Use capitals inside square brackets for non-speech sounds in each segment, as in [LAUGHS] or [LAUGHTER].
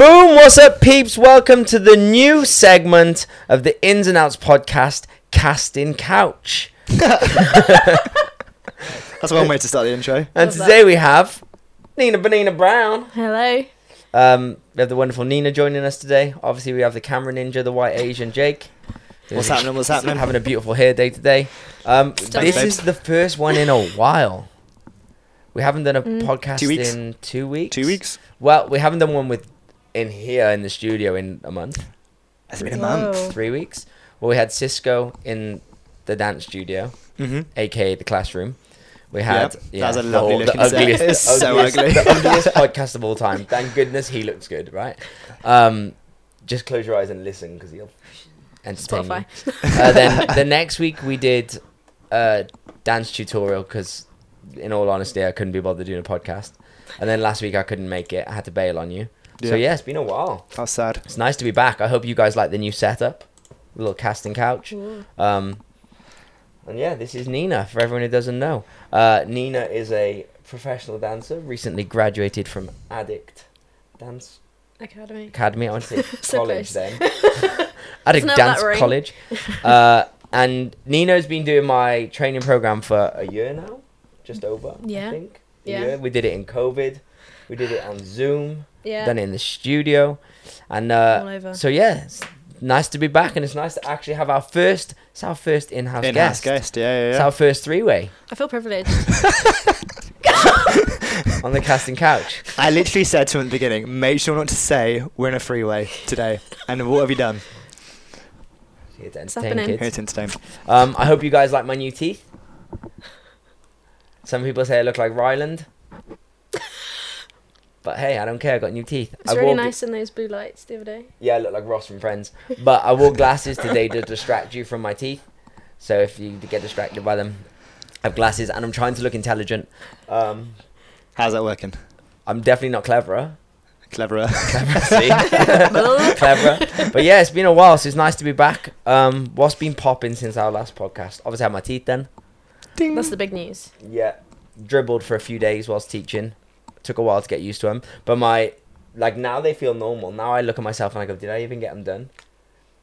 Boom! What's up, peeps? Welcome to the new segment of the Ins and Outs podcast, Casting Couch. [LAUGHS] That's a one way to start the intro. And Love that. today we have Nina Benina Brown. Hello. Um, we have the wonderful Nina joining us today. Obviously, we have the camera ninja, the white Asian Jake. What's happening? What's happening? Having a beautiful hair day today. Um, Stunning. this is the first one in a while. We haven't done a Mm. podcast Two weeks? in two weeks. Two weeks? Well, we haven't done one with in here in the studio in a month, Has it been a Whoa. month? three weeks. Well, we had Cisco in the dance studio, Mm-hmm. aka the classroom. We had Yep, that was a lovely whole- the looking set. ugliest, [LAUGHS] It's so ugliest- ugly. the ugliest podcast of all time. Thank goodness he looks good, right? Um, just close your eyes and listen because he'll entertain Spotify. you. Uh, then the next week we did a dance tutorial because, in all honesty, I couldn't be bothered doing a podcast. And then last week I couldn't make it. I had to bail on you. So Yeah. yeah, it's been a while. How sad. It's nice to be back. I hope you guys like the new setup, the little casting couch. Um, and yeah, this is Nina. For everyone who doesn't know, uh, Nina is a professional dancer. Recently graduated from Addict Dance Academy. Academy. I want to [LAUGHS] say So college then. [LAUGHS] [LAUGHS] Addict Doesn't Dance. College. Uh, and Nina's been doing my training program for a year now, just over. I Yeah. think. Yeah. year. We did it in COVID. We did it on Zoom. Yeah. Done in the studio, and uh, so yeah, it's nice to be back, and it's nice to actually have our first. It's our first in-house, In-house guest. guest, yeah, yeah, It's yeah. our first three-way I feel privileged. [LAUGHS] on the casting couch. I literally said to him at the beginning, make sure not to say we're in a freeway today. And what have you done? Here to It's entertain happening. Here to entertain. Um, I hope you guys like my new teeth. Some people say I look like Ryland. But hey, I don't care. I got new teeth. It's I really wore- nice in those blue lights the other day. Yeah, I look like Ross from Friends. But I wore glasses today to distract you from my teeth. So if you get distracted by them, I have glasses and I'm trying to look intelligent. Um, How's that working? I'm definitely not cleverer. Cleverer. [LAUGHS] [LAUGHS] See? [LAUGHS] cleverer. But yeah, it's been a while, so it's nice to be back. Um, what's been popping since our last podcast? Obviously, I had my teeth then. Ding. That's the big news. Yeah, dribbled for a few days whilst teaching. Took a while to get used to them, but my like now they feel normal. Now I look at myself and I go, "Did I even get them done?"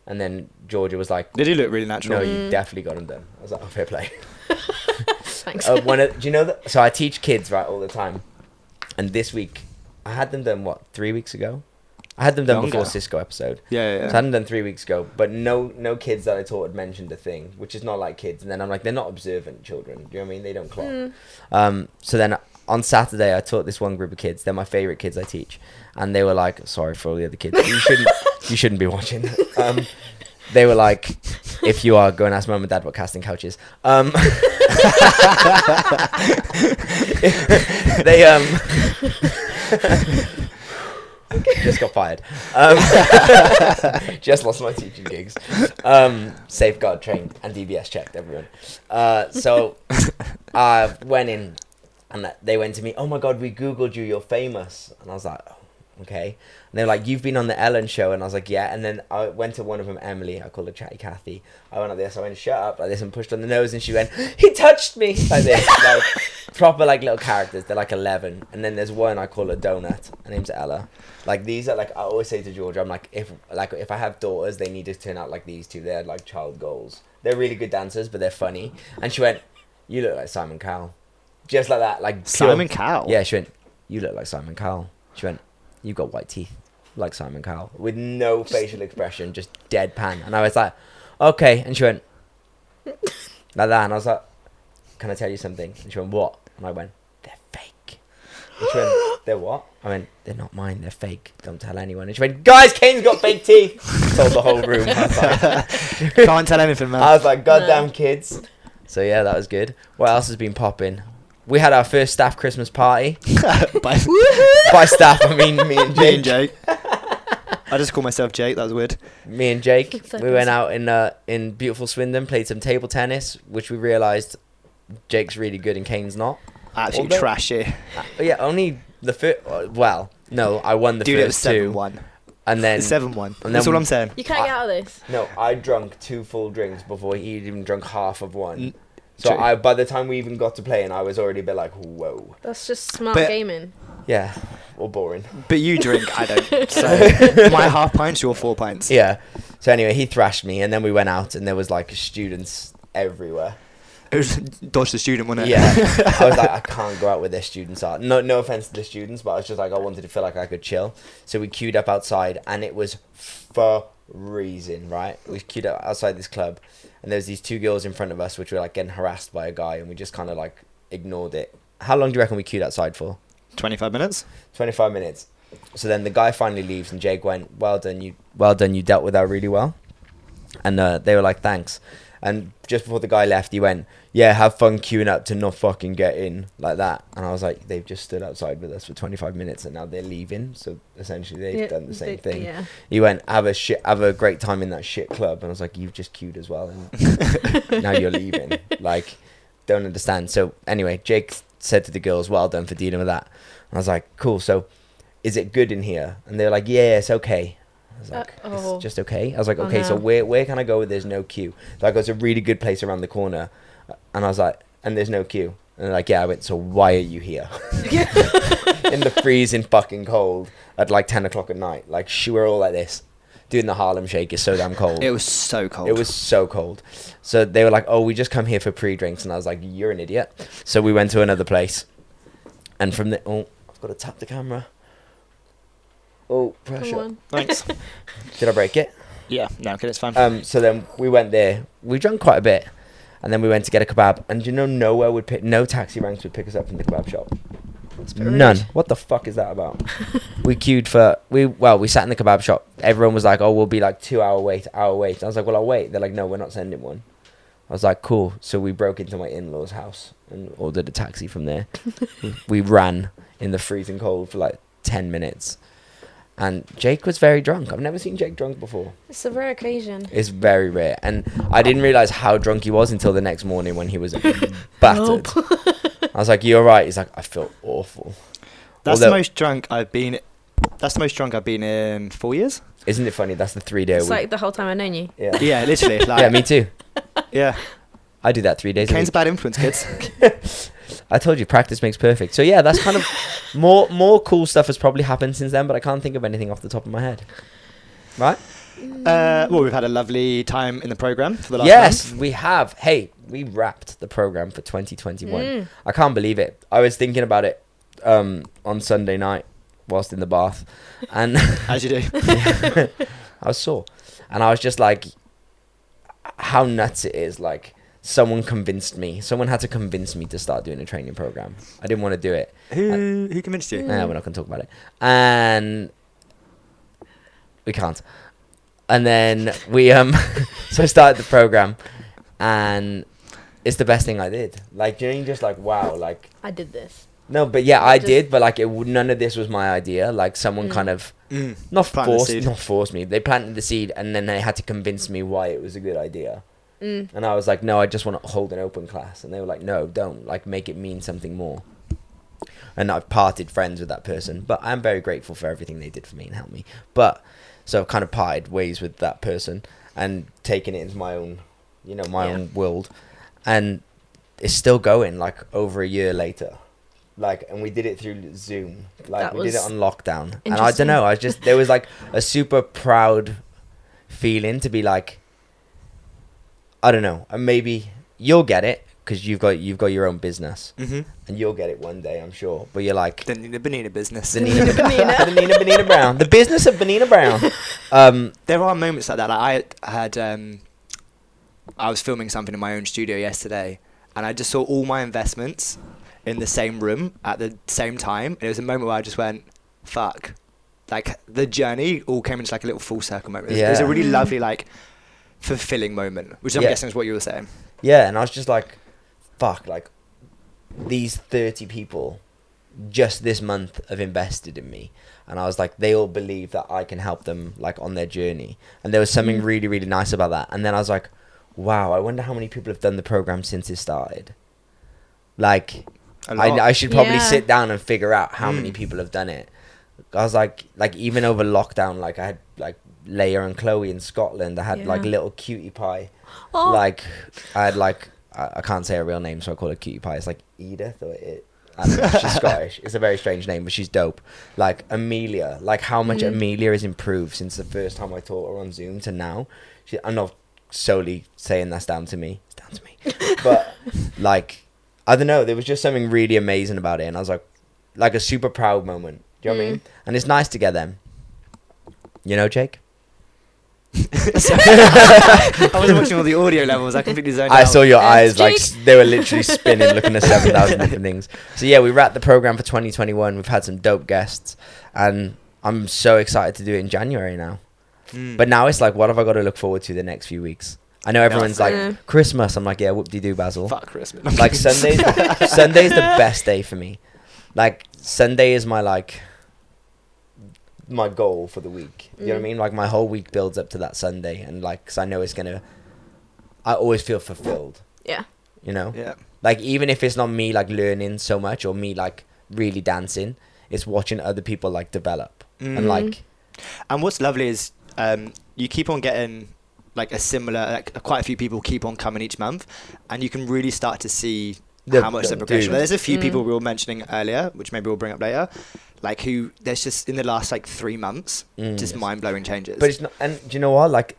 And then Georgia was like, "Did do look really natural?" "No, natural. you Mm. definitely got them done." I was like, "Oh, fair play." [LAUGHS] [LAUGHS] Thanks. uh, one of, do you know that? So I teach kids right all the time, and this week I had them done. What three weeks ago? I had them done before Cisco episode. Yeah, yeah, So I hadn't done three weeks ago, but no no kids that I taught had mentioned a thing, which is not like kids. And then I'm like, they're not observant children. Do you know what I mean? They don't clock. Mm. Um, so then on Saturday, I taught this one group of kids. They're my favorite kids I teach, and they were like, "Sorry for all the other kids. You [LAUGHS] shouldn't. you shouldn't be watching." Um, they were like, "If you are, go and ask mum and dad what casting couch is." Um, [LAUGHS] they um. [LAUGHS] just got fired. Um, just lost my teaching gigs. Um, safeguard trained and DBS checked everyone. Uh, so I went in and they went to me, "Oh my god, we googled you. You're famous." And I was like, oh, "Okay." And they're like, "You've been on the Ellen show," and I was like, "Yeah." And then I went to one of them, Emily. I called her Chatty Cathy. I went like this. I went, "Shut up!" like this, and pushed on the nose, and she went, "He touched me!" like this, [LAUGHS] like proper like little characters. They're like eleven, and then there's one I call her Donut. Her name's Ella. Like these are like I always say to Georgia, I'm like if like if I have daughters, they need to turn out like these two. They're like child goals. They're really good dancers, but they're funny. And she went, "You look like Simon Cowell," just like that, like pure- Simon Cowell. Yeah, she went, "You look like Simon Cowell." She went, "You've got white teeth, like Simon Cowell," with no facial expression, just deadpan. And I was like, "Okay," and she went like that, and I was like, "Can I tell you something?" And she went, "What?" And I went, "They're fake." And she went, [GASPS] "They're what?" I went, "They're not mine. They're fake. Don't tell anyone." And she went, "Guys, Kane's got fake teeth." Told the whole room. I was like, [LAUGHS] Can't tell anything, man. I was like, "Goddamn No. kids." So yeah, that was good. What else has been popping? We had our first staff Christmas party. [LAUGHS] By [LAUGHS] By staff, I mean me and [LAUGHS] me and Jake. Jake. I just call myself Jake. That was weird. Me and Jake, Third we went out in uh, in beautiful Swindon, played some table tennis, which we realised Jake's really good and Kane's not. Absolutely Although- trashy. Uh, yeah, only the first. Well, no, I won the Dude, it was first seven two, one. and then Seven one. and That's then- all I'm saying. You can't get out of this. no, I drunk two full drinks before he even drunk half of one. N- So True. I, by the time we even got to playing, I was already a bit like, whoa. That's just smart But- gaming. Yeah, or boring. But you drink, I don't. [LAUGHS] So my half pints, your four pints. Yeah. So anyway, he thrashed me, and then we went out, and there was like students everywhere. It was dodge the student, wasn't it? Yeah, [LAUGHS] I was like, I can't go out with this students. Are. No, no offense to the students, but I was just like, I wanted to feel like I could chill. So we queued up outside, and it was for reason, Right, we queued up outside this club, and there was these two girls in front of us, which were like getting harassed by a guy, and we just kind of like ignored it. How long do you reckon we queued outside for? 25 minutes. 25 minutes. So then the guy finally leaves, and Jake went, "Well done, you. Well done, you dealt with that really well." And uh, they were like, "Thanks." And just before the guy left, he went, "Yeah, have fun queuing up to not fucking get in like that." And I was like, "They've just stood outside with us for 25 minutes, and now they're leaving. So essentially, they've Yeah, done the same they- thing." Yeah. He went, "Have a shit, have a great time in that shit club." And I was like, "You've just queued as well, and [LAUGHS] [LAUGHS] now you're leaving." Like, don't understand. So anyway, Jake said to the girls, "Well done for dealing with that." And I was like, "Cool. So, is it good in here?" And they're like, "Yeah, it's okay." I was Uh, like, oh. "It's just okay." I was like, Oh, "Okay, so where where can I go where there's no queue?" Like, it's a really good place around the corner, and I was like, "And there's no queue." And they're like, "Yeah." I went, "So why are you here?" [LAUGHS] in the freezing fucking cold at like 10 o'clock at night. Like, she were all like this, doing the Harlem Shake. It's so damn cold. It was so cold. It was so cold. So they were like, "Oh, we just come here for pre-drinks," and I was like, "You're an idiot." So we went to another place, and from the oh, I've got to tap the camera. Oh, pressure! Thanks. [LAUGHS] Did I break it? yeah, no, okay, it's fine. Um, so then we went there. We drank quite a bit, and then we went to get a kebab. And you know, nowhere would pick, no taxi ranks would pick us up from the kebab shop. That's rude. None. What the fuck is that about? [LAUGHS] we queued for we well we sat in the kebab shop. Everyone was like, "Oh, we'll be like two hour wait, hour wait." I was like, "Well, I'll wait." They're like, "No, we're not sending one." I was like, "Cool." So we broke into my in law's house and ordered a taxi from there. [LAUGHS] we ran in the freezing cold for like ten minutes, and Jake was very drunk. I've never seen Jake drunk before. It's a rare occasion. It's very rare, and I didn't realize how drunk he was until the next morning when he was [LAUGHS] battered. I was like, "You all right?" He's like, "I feel awful." that's the most drunk I've been. That's the most drunk I've been in four years. Isn't it funny? That's the three day It's week. like the whole time I've known you. yeah. [LAUGHS] Yeah, literally. Like, yeah, me too. [LAUGHS] Yeah, I do that three days a Kane's a week. bad influence, kids. I told you, practice makes perfect. So yeah, that's kind of [LAUGHS] more more cool stuff has probably happened since then, but I can't think of anything off the top of my head. Right? uh, well, we've had a lovely time in the program for the last yes, month. we have. Hey, we wrapped the program for 2021. Mm. I can't believe it. I was thinking about it um, on Sunday night whilst in the bath, and [LAUGHS] As you do. [LAUGHS] I was sore, and I was just like, how nuts it is. Like someone convinced me. Someone had to convince me to start doing a training program. I didn't want to do it. Who who convinced you? Nah, we're not going to talk about it. And we can't. And then we um [LAUGHS] so I started the program and it's the best thing I did. Like you just like wow, like I did this. no, but yeah, I Just- did, but like it would none of this was my idea. Like someone Mm. kind of Mm. not Plant forced not forced me. They planted the seed and then they had to convince me why it was a good idea. Mm. And I was like, no, I just want to hold an open class. And they were like, no, don't. Like, make it mean something more. And I've parted friends with that person. But I'm very grateful for everything they did for me and helped me. But, so I've kind of parted ways with that person and taken it into my own, you know, my Yeah. own world. And it's still going, like, over a year later. Like, and we did it through Zoom. Like, That we did it on lockdown. And I don't know, I just, there was like a super proud feeling to be like, I don't know. And maybe you'll get it because you've got you've got your own business, Mm-hmm. and you'll get it one day, I'm sure. But you're like The Nina Benina business. the Nina, [LAUGHS] Benina. Benina, Benina Brown, the business of Benina Brown. [LAUGHS] Um, there are moments like that. Like I had, um, I was filming something in my own studio yesterday, and I just saw all my investments in the same room at the same time. And it was a moment where I just went, "Fuck!" Like the journey all came into like a little full circle moment. It was, it was a really lovely, like, fulfilling moment, which I'm Yeah. guessing is what you were saying. yeah, and I was just like, fuck, like these 30 people just this month have invested in me. And I was like, they all believe that I can help them like on their journey. And there was something Mm. really, really nice about that. And then I was like, wow, I wonder how many people have done the program since it started. Like, I, I should probably Yeah. sit down and figure out how many Mm. people have done it. I was like, like even over lockdown, like I had like Leia and Chloe in Scotland. I had like little cutie pie. Oh, Like I had like I, I can't say her real name, so I call her cutie pie. It's like Edith or it. Know, she's [LAUGHS] Scottish. It's a very strange name, but she's dope. Like Amelia, like how much Mhm. Amelia has improved since the first time I taught her on Zoom to now. She, I'm not solely saying that's down to me. It's down to me. [LAUGHS] But like, I don't know. There was just something really amazing about it, and I was like, like a super proud moment. Do you know what I mean? And it's nice to get them. You know, Jake. [LAUGHS] I wasn't watching all the audio levels. I completely zoned I out. saw your eyes like s- they were literally spinning, looking at seven thousand [LAUGHS] different things. So yeah, we wrapped the program for 2021. We've had some dope guests, and I'm so excited to do it in January now. Mm. But now it's like, what have I got to look forward to the next few weeks? I know everyone's like Yeah. Christmas. I'm like, yeah, whoop de doo, Basil. fuck Christmas. Like Sunday's [LAUGHS] Sunday's the best day for me. Like Sunday is my like my goal for the week. You know what I Mm. mean? Like my whole week builds up to that Sunday, and like, cause I know it's gonna. I always feel fulfilled. Yeah. You know, yeah. like even if it's not me like learning so much or me like really dancing, it's watching other people like develop Mm. and like And what's lovely is um, you keep on getting like a similar, like quite a few people keep on coming each month, and you can really start to see The- how much the- the progression. dude. There's a few Mm. people we were mentioning earlier, which maybe we'll bring up later, like who there's just in the last like three months, Mm. just mind blowing changes. But it's not, and do you know what? Like,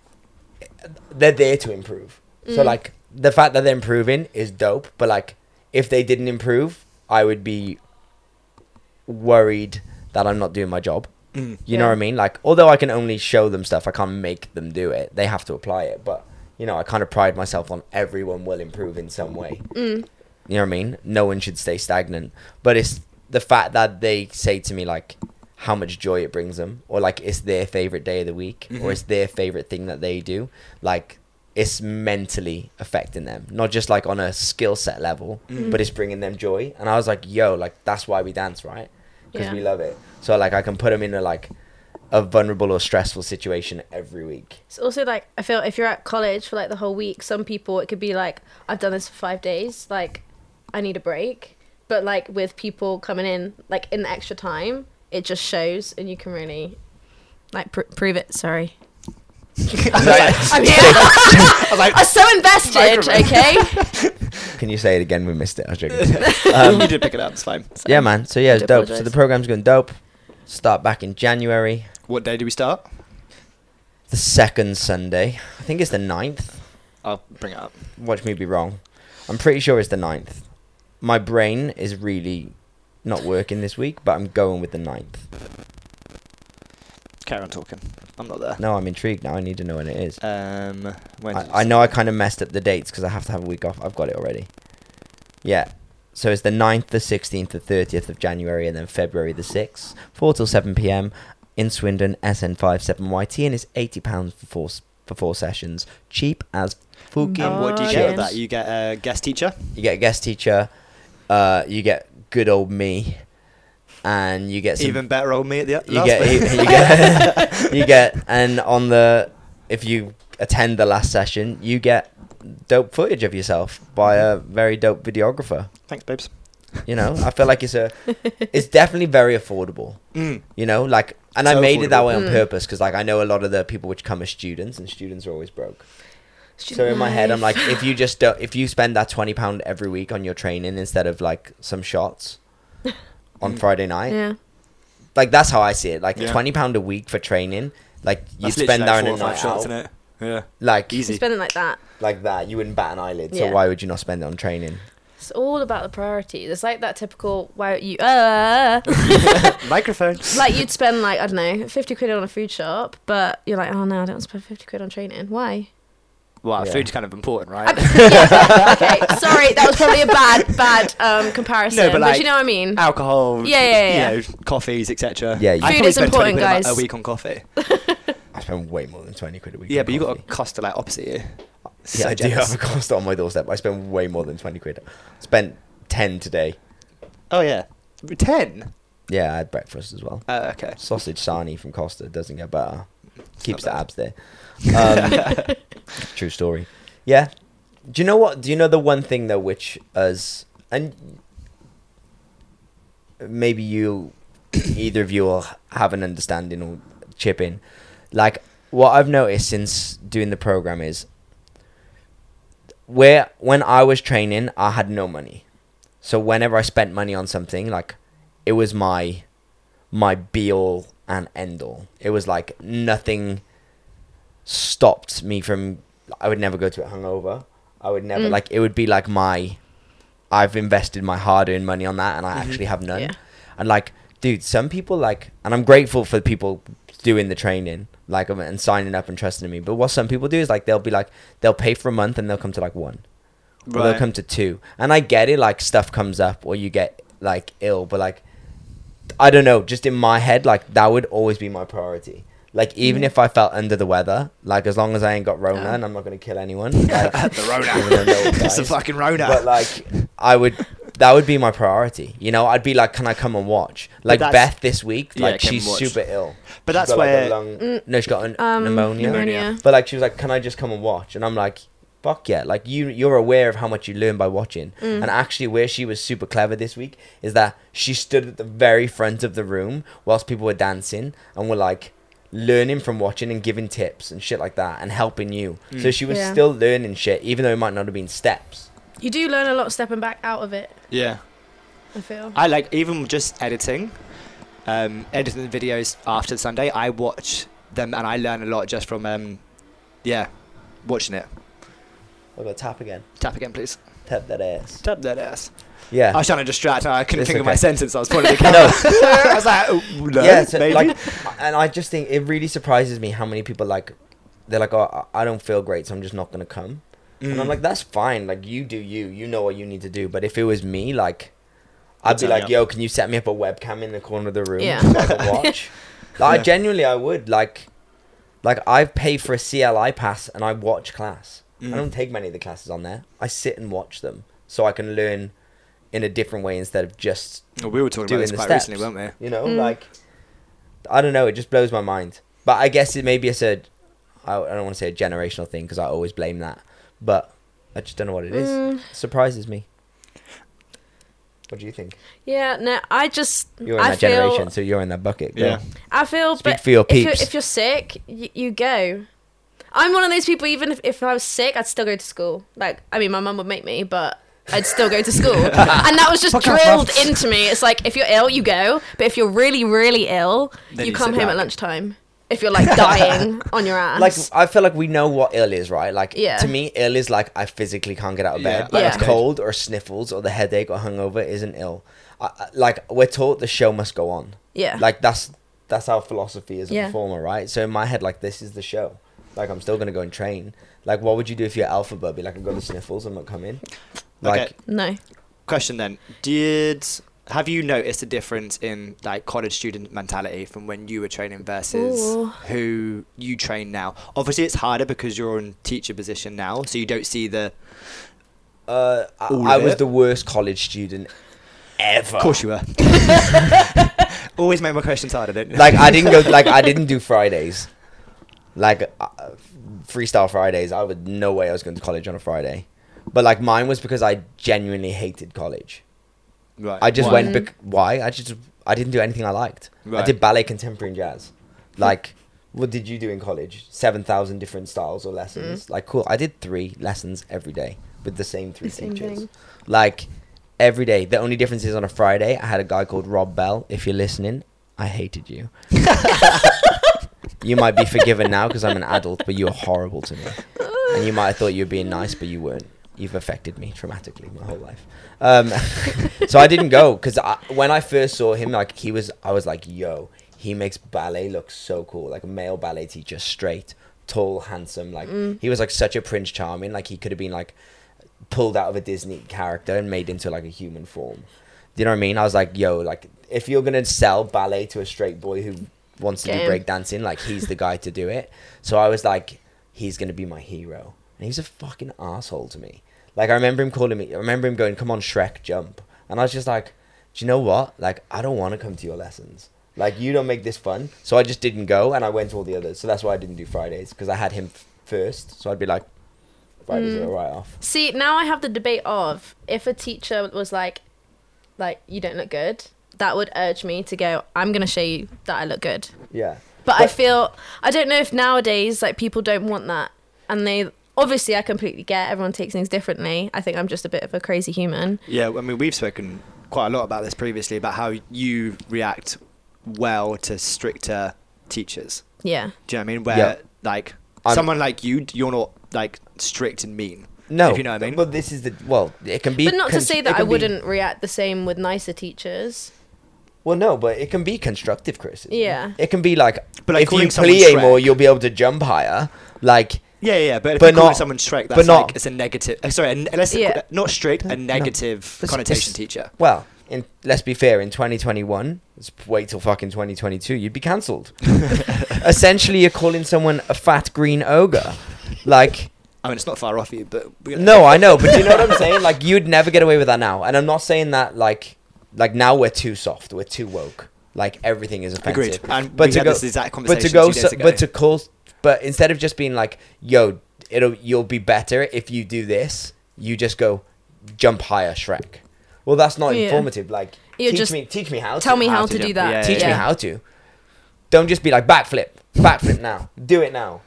they're there to improve. So Mm. like the fact that they're improving is dope. But like, if they didn't improve, I would be worried that I'm not doing my job. Mm. You know what I mean? Like, although I can only show them stuff, I can't make them do it. They have to apply it. But you know, I kind of pride myself on everyone will improve in some way. Mm. You know what I mean? No one should stay stagnant. But it's the fact that they say to me like how much joy it brings them, or like it's their favorite day of the week, Mhm. or it's their favorite thing that they do. Like it's mentally affecting them, not just like on a skill set level, Mm. but it's bringing them joy. And I was like, yo, like that's why we dance, right? Because Yeah. we love it. So like I can put them in a like a vulnerable or stressful situation every week. It's also like I feel if you're at college for like the whole week, some people it could be like I've done this for five days, like I need a break. But like with people coming in like in the extra time, it just shows, and you can really like pr- prove it. Sorry, [LAUGHS] I'm here. I was [LAUGHS] like, I'm so invested. Okay. [LAUGHS] Can you say it again? We missed it. I was joking. um, you did pick it up. It's fine. yeah, man. So yeah, it's dope. do So the program's going dope. Start back in January. What day do we start? The second Sunday. I think it's the 9th. I'll bring it up. Watch me be wrong. I'm pretty sure it's the 9th. My brain is really not working this week, but I'm going with the 9th. Carry on talking. I'm not there. No, I'm intrigued now. I need to know when it is. Um, when I, I know I kind of messed up the dates because I have to have a week off. I've got it already. Yeah. So it's the 9th, the 16th, the 30th of January, and then February the 6th, 4 till 7 p.m. in Swindon, SN57YT, and it's £80 for four, for four sessions. Cheap as fucking And what do you get with that? You get a guest teacher. You get a guest teacher, uh, you get good old me, and you get some Even better old me at the last you get you, you get you get and on the if you attend the last session you get dope footage of yourself by a very dope videographer Thanks, babes. you know i feel like it's a [LAUGHS] it's definitely very affordable Mm. you know like and i So made it that way on Mm. purpose because like i know a lot of the people which come as students and students are always broke so in my head i'm like if you [LAUGHS] just don't if you spend that 20 pound every week on your training instead of like some shots [LAUGHS] on friday night yeah. like that's how I see it. Like Yeah. twenty pound a week for training, like you'd spend literally that like on a or night five shots, out, innit? Yeah. like Easy. You spend it like that. like that. You wouldn't bat an eyelid. So Yeah. why would you not spend it on training? It's all about the priorities. It's like that typical why you uh [LAUGHS] Microphone. like you'd spend like I don't know fifty quid on a food shop, but you're like, oh no, I don't spend fifty quid on training. Why? Well, Yeah. food's kind of important, right? [LAUGHS] yeah, okay, sorry, that was probably a bad bad um, comparison. No, but, but, like, you know what I mean. Alcohol. Yeah, yeah, yeah, You know, coffees, etc. Yeah, I you- Food is spend important, a guys. A week on coffee. [LAUGHS] I spend way more than twenty quid a week. yeah, on but you got a coffee. Costa like opposite you. Yeah, So I do jealous. have a Costa on my doorstep. I spend way more than twenty quid. Spent ten today. Oh yeah, ten. Yeah, I had breakfast as well. Uh, okay. Sausage sarnie from Costa doesn't get better. Keeps the abs there. Um, [LAUGHS] true story. Yeah. Do you know what? Do you know the one thing though, which us and maybe you, either of you will have an understanding or chip in. Like what I've noticed since doing the program is where when I was training, I had no money. So whenever I spent money on something, like it was my my be all and end all. It was like nothing stopped me from. I would never go to it hungover. I would never Mm. like. It would be like my. I've invested my hard earned money on that, and I Mhm. actually have none. Yeah. And like, dude, some people like, and I'm grateful for people doing the training, like, and signing up and trusting me. But what some people do is like, they'll be like, they'll pay for a month and they'll come to like one, or they'll come to two. And I get it, like stuff comes up or you get like ill, but like, I don't know, just in my head, like that would always be my priority. Like even Mhm. if I felt under the weather, like as long as I ain't got Rona and I'm not gonna kill anyone, [LAUGHS] like, the Even though no one Rona. [LAUGHS] it's the fucking Rona. but like I would that would be my priority. You know, I'd be like, can I come and watch? Like that's- Beth this week, Yeah, like came she's super ill. But that's got, like, a where- lung- Mm, no, she's got an, Um, pneumonia. pneumonia. But like she was like, can I just come and watch? And I'm like, fuck yeah! Like you, you're aware of how much you learn by watching. Mm. And actually, where she was super clever this week is that she stood at the very front of the room whilst people were dancing and were like learning from watching and giving tips and shit like that and helping you. So Mm. she was Yeah. still learning shit, even though it might not have been steps. You do learn a lot stepping back out of it. yeah. I feel. I like even just editing, um, editing the videos after Sunday. I watch them and I learn a lot just from, um, yeah, watching it. I've got tap again. Tap again, please. Tap that ass. Tap that ass. Yeah. I was trying to distract. and I couldn't It's think of my sentence. I was pointing at [LAUGHS] the No. camera. [LAUGHS] I was like, oh, no, yeah, so, maybe. like, and I just think it really surprises me how many people like, they're like, oh, I I don't feel great, so I'm just not gonna come. And I'm Mm. like, that's fine. Like, you do you. You know what you need to do. But if it was me, like, I'd I'd be like, yo, can you set me up a webcam in the corner of the room Yeah. so I can [LAUGHS] watch? like, I genuinely, I would. Like, like I pay for a CLI pass and I watch class. Mm. I don't take many of the classes on there. I sit and watch them so I can learn in a different way instead of just Well, we were talking about doing this the quite steps. recently, weren't we? you know, Mm. like I don't know. It just blows my mind. But I guess it maybe it's a I, I don't want to say a generational thing because I always blame that. But I just don't know what it is. Mm, Surprises me. What do you think? yeah, no, I just. You're in I that feel, generation, so you're in that bucket. Go. Yeah. I feel, Speak but for your if you're, if you're sick, you, you go. I'm one of those people. Even if, if I was sick, I'd still go to school. Like, I mean, my mum would make me, but I'd still go to school. [LAUGHS] and that was just Fuck off, drilled mums. into me. It's like if you're ill, you go. But if you're really, really ill, Then you you come sit home back. at lunchtime. If you're like dying [LAUGHS] on your ass. Like I feel like we know what ill is, right? Like Yeah. to me, ill is like I physically can't get out of Yeah, bed. Like Yeah. it's cold or sniffles or the headache or hungover isn't ill. I, I- like we're taught the show must go on. yeah. Like that's that's our philosophy as a Yeah. performer, right? So in my head, like this is the show. Like I'm still gonna go and train. Like what would you do if you're alpha bud? Be like I got the sniffles, I'm not coming. Like Okay. no. Question then: Did have you noticed a difference in like college student mentality from when you were training versus Ooh. who you train now? Obviously, it's harder because you're in teacher position now, so you don't see the. uh, I, I was it? the worst college student ever. Of course, you were. [LAUGHS] Always make my questions harder, don't you? like I didn't go. Like I didn't do [LAUGHS] Fridays. Like uh, freestyle Fridays, I would no way I was going to college on a Friday. But like mine was because I genuinely hated college. right. I just Why? went. Bec- why? I just I didn't do anything I liked. I did ballet, contemporary, and jazz. Hmm. Like, what did you do in college? Seven thousand different styles or lessons. Hmm. Like, cool. I did three lessons every day with the same three The same teachers. thing. Like every day. The only difference is on a Friday, I had a guy called Rob Bell. If you're listening, I hated you. [LAUGHS] you might be forgiven now because I'm an adult, but you were horrible to me. And you might have thought you were being nice, but you weren't. You've affected me dramatically my whole life. Um, [LAUGHS] so I didn't go because when I first saw him, like he was, I was like, "Yo, he makes ballet look so cool." Like a male ballet teacher, straight, tall, handsome. Like Mm. he was like such a Prince Charming. Like he could have been like pulled out of a Disney character and made into like a human form. Do you know what I mean? I was like, "Yo, like if you're gonna sell ballet to a straight boy who wants to Get do breakdancing, like he's the guy to do it." So I was like, "He's gonna be my hero," and he was a fucking asshole to me. Like I remember him calling me. I remember him going, "Come on, Shrek, jump," and I was just like, "Do you know what? Like I don't want to come to your lessons. Like you don't make this fun." So I just didn't go, and I went to all the others. So that's why I didn't do Fridays because I had him f- first. So I'd be like, "Fridays Mm. are a write off." See, now I have the debate of if a teacher was like, like you don't look good, that would urge me to go. I'm gonna show you that I look good. Yeah. But, I feel I don't know if nowadays like people don't want that, and they obviously I completely get everyone takes things differently. I think I'm just a bit of a crazy human. Yeah, I mean, we've spoken quite a lot about this previously about how you react well to stricter teachers. Yeah. Do you know what I mean? Where Yeah. like I'm- someone like you, you're not like strict and mean. No, if you know what I mean. But this is the well. It can be, But not to cons- say it that I can be- wouldn't react the same with nicer teachers. well, no, but it can be constructive criticism. Yeah. it can be like, But, like, if you calling someone play more, Shrek- you'll be able to jump higher. Like, Yeah, yeah, yeah, but if But you call not- someone Shrek, but that's not- like it's a negative. Uh, sorry, a ne- let's Yeah. not strict, a No. negative It's- connotation it's- teacher. well, in let's be fair, in 2021, let's wait till fucking 2022, you'd be cancelled. [LAUGHS] Essentially, you're calling someone a fat green ogre. Like, I mean, it's not far off you, but no, [LAUGHS] I know, but do you know what I'm saying? Like, you'd never get away with that now. And I'm not saying that like, like now we're too soft, we're too woke. Like everything is offensive. Agreed. And but we to had go, this exact but to go, two days so, ago. but to call, but instead of just being like, "Yo, it'll you'll be better if you do this," you just go, "Jump higher, Shrek." Well, that's not Yeah. informative. Like, You're teach just- me, teach me how. Tell to. me how, how to, to do jump. that. Yeah, Teach yeah. me how to. Don't just be like backflip, backflip now. Do it now.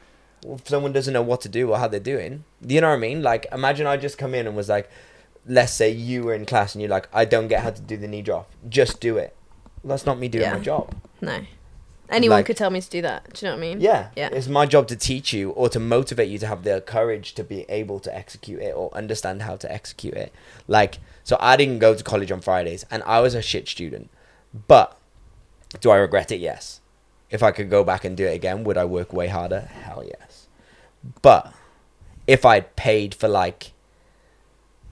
Well, if someone doesn't know what to do or how they're doing, you know what I mean? Like, imagine I just come in and was like, let's say you were in class and you're like, I don't get how to do the knee drop. Just do it. Well, that's not me doing my job. No. Anyone Like- could tell me to do that. Do you know what I mean? Yeah. Yeah. It's my job to teach you or to motivate you to have the courage to be able to execute it or understand how to execute it. Like, so I didn't go to college on Fridays and I was a shit student. But do I regret it? Yes. If I could go back and do it again, would I work way harder? Hell yes. But if I'd paid for like,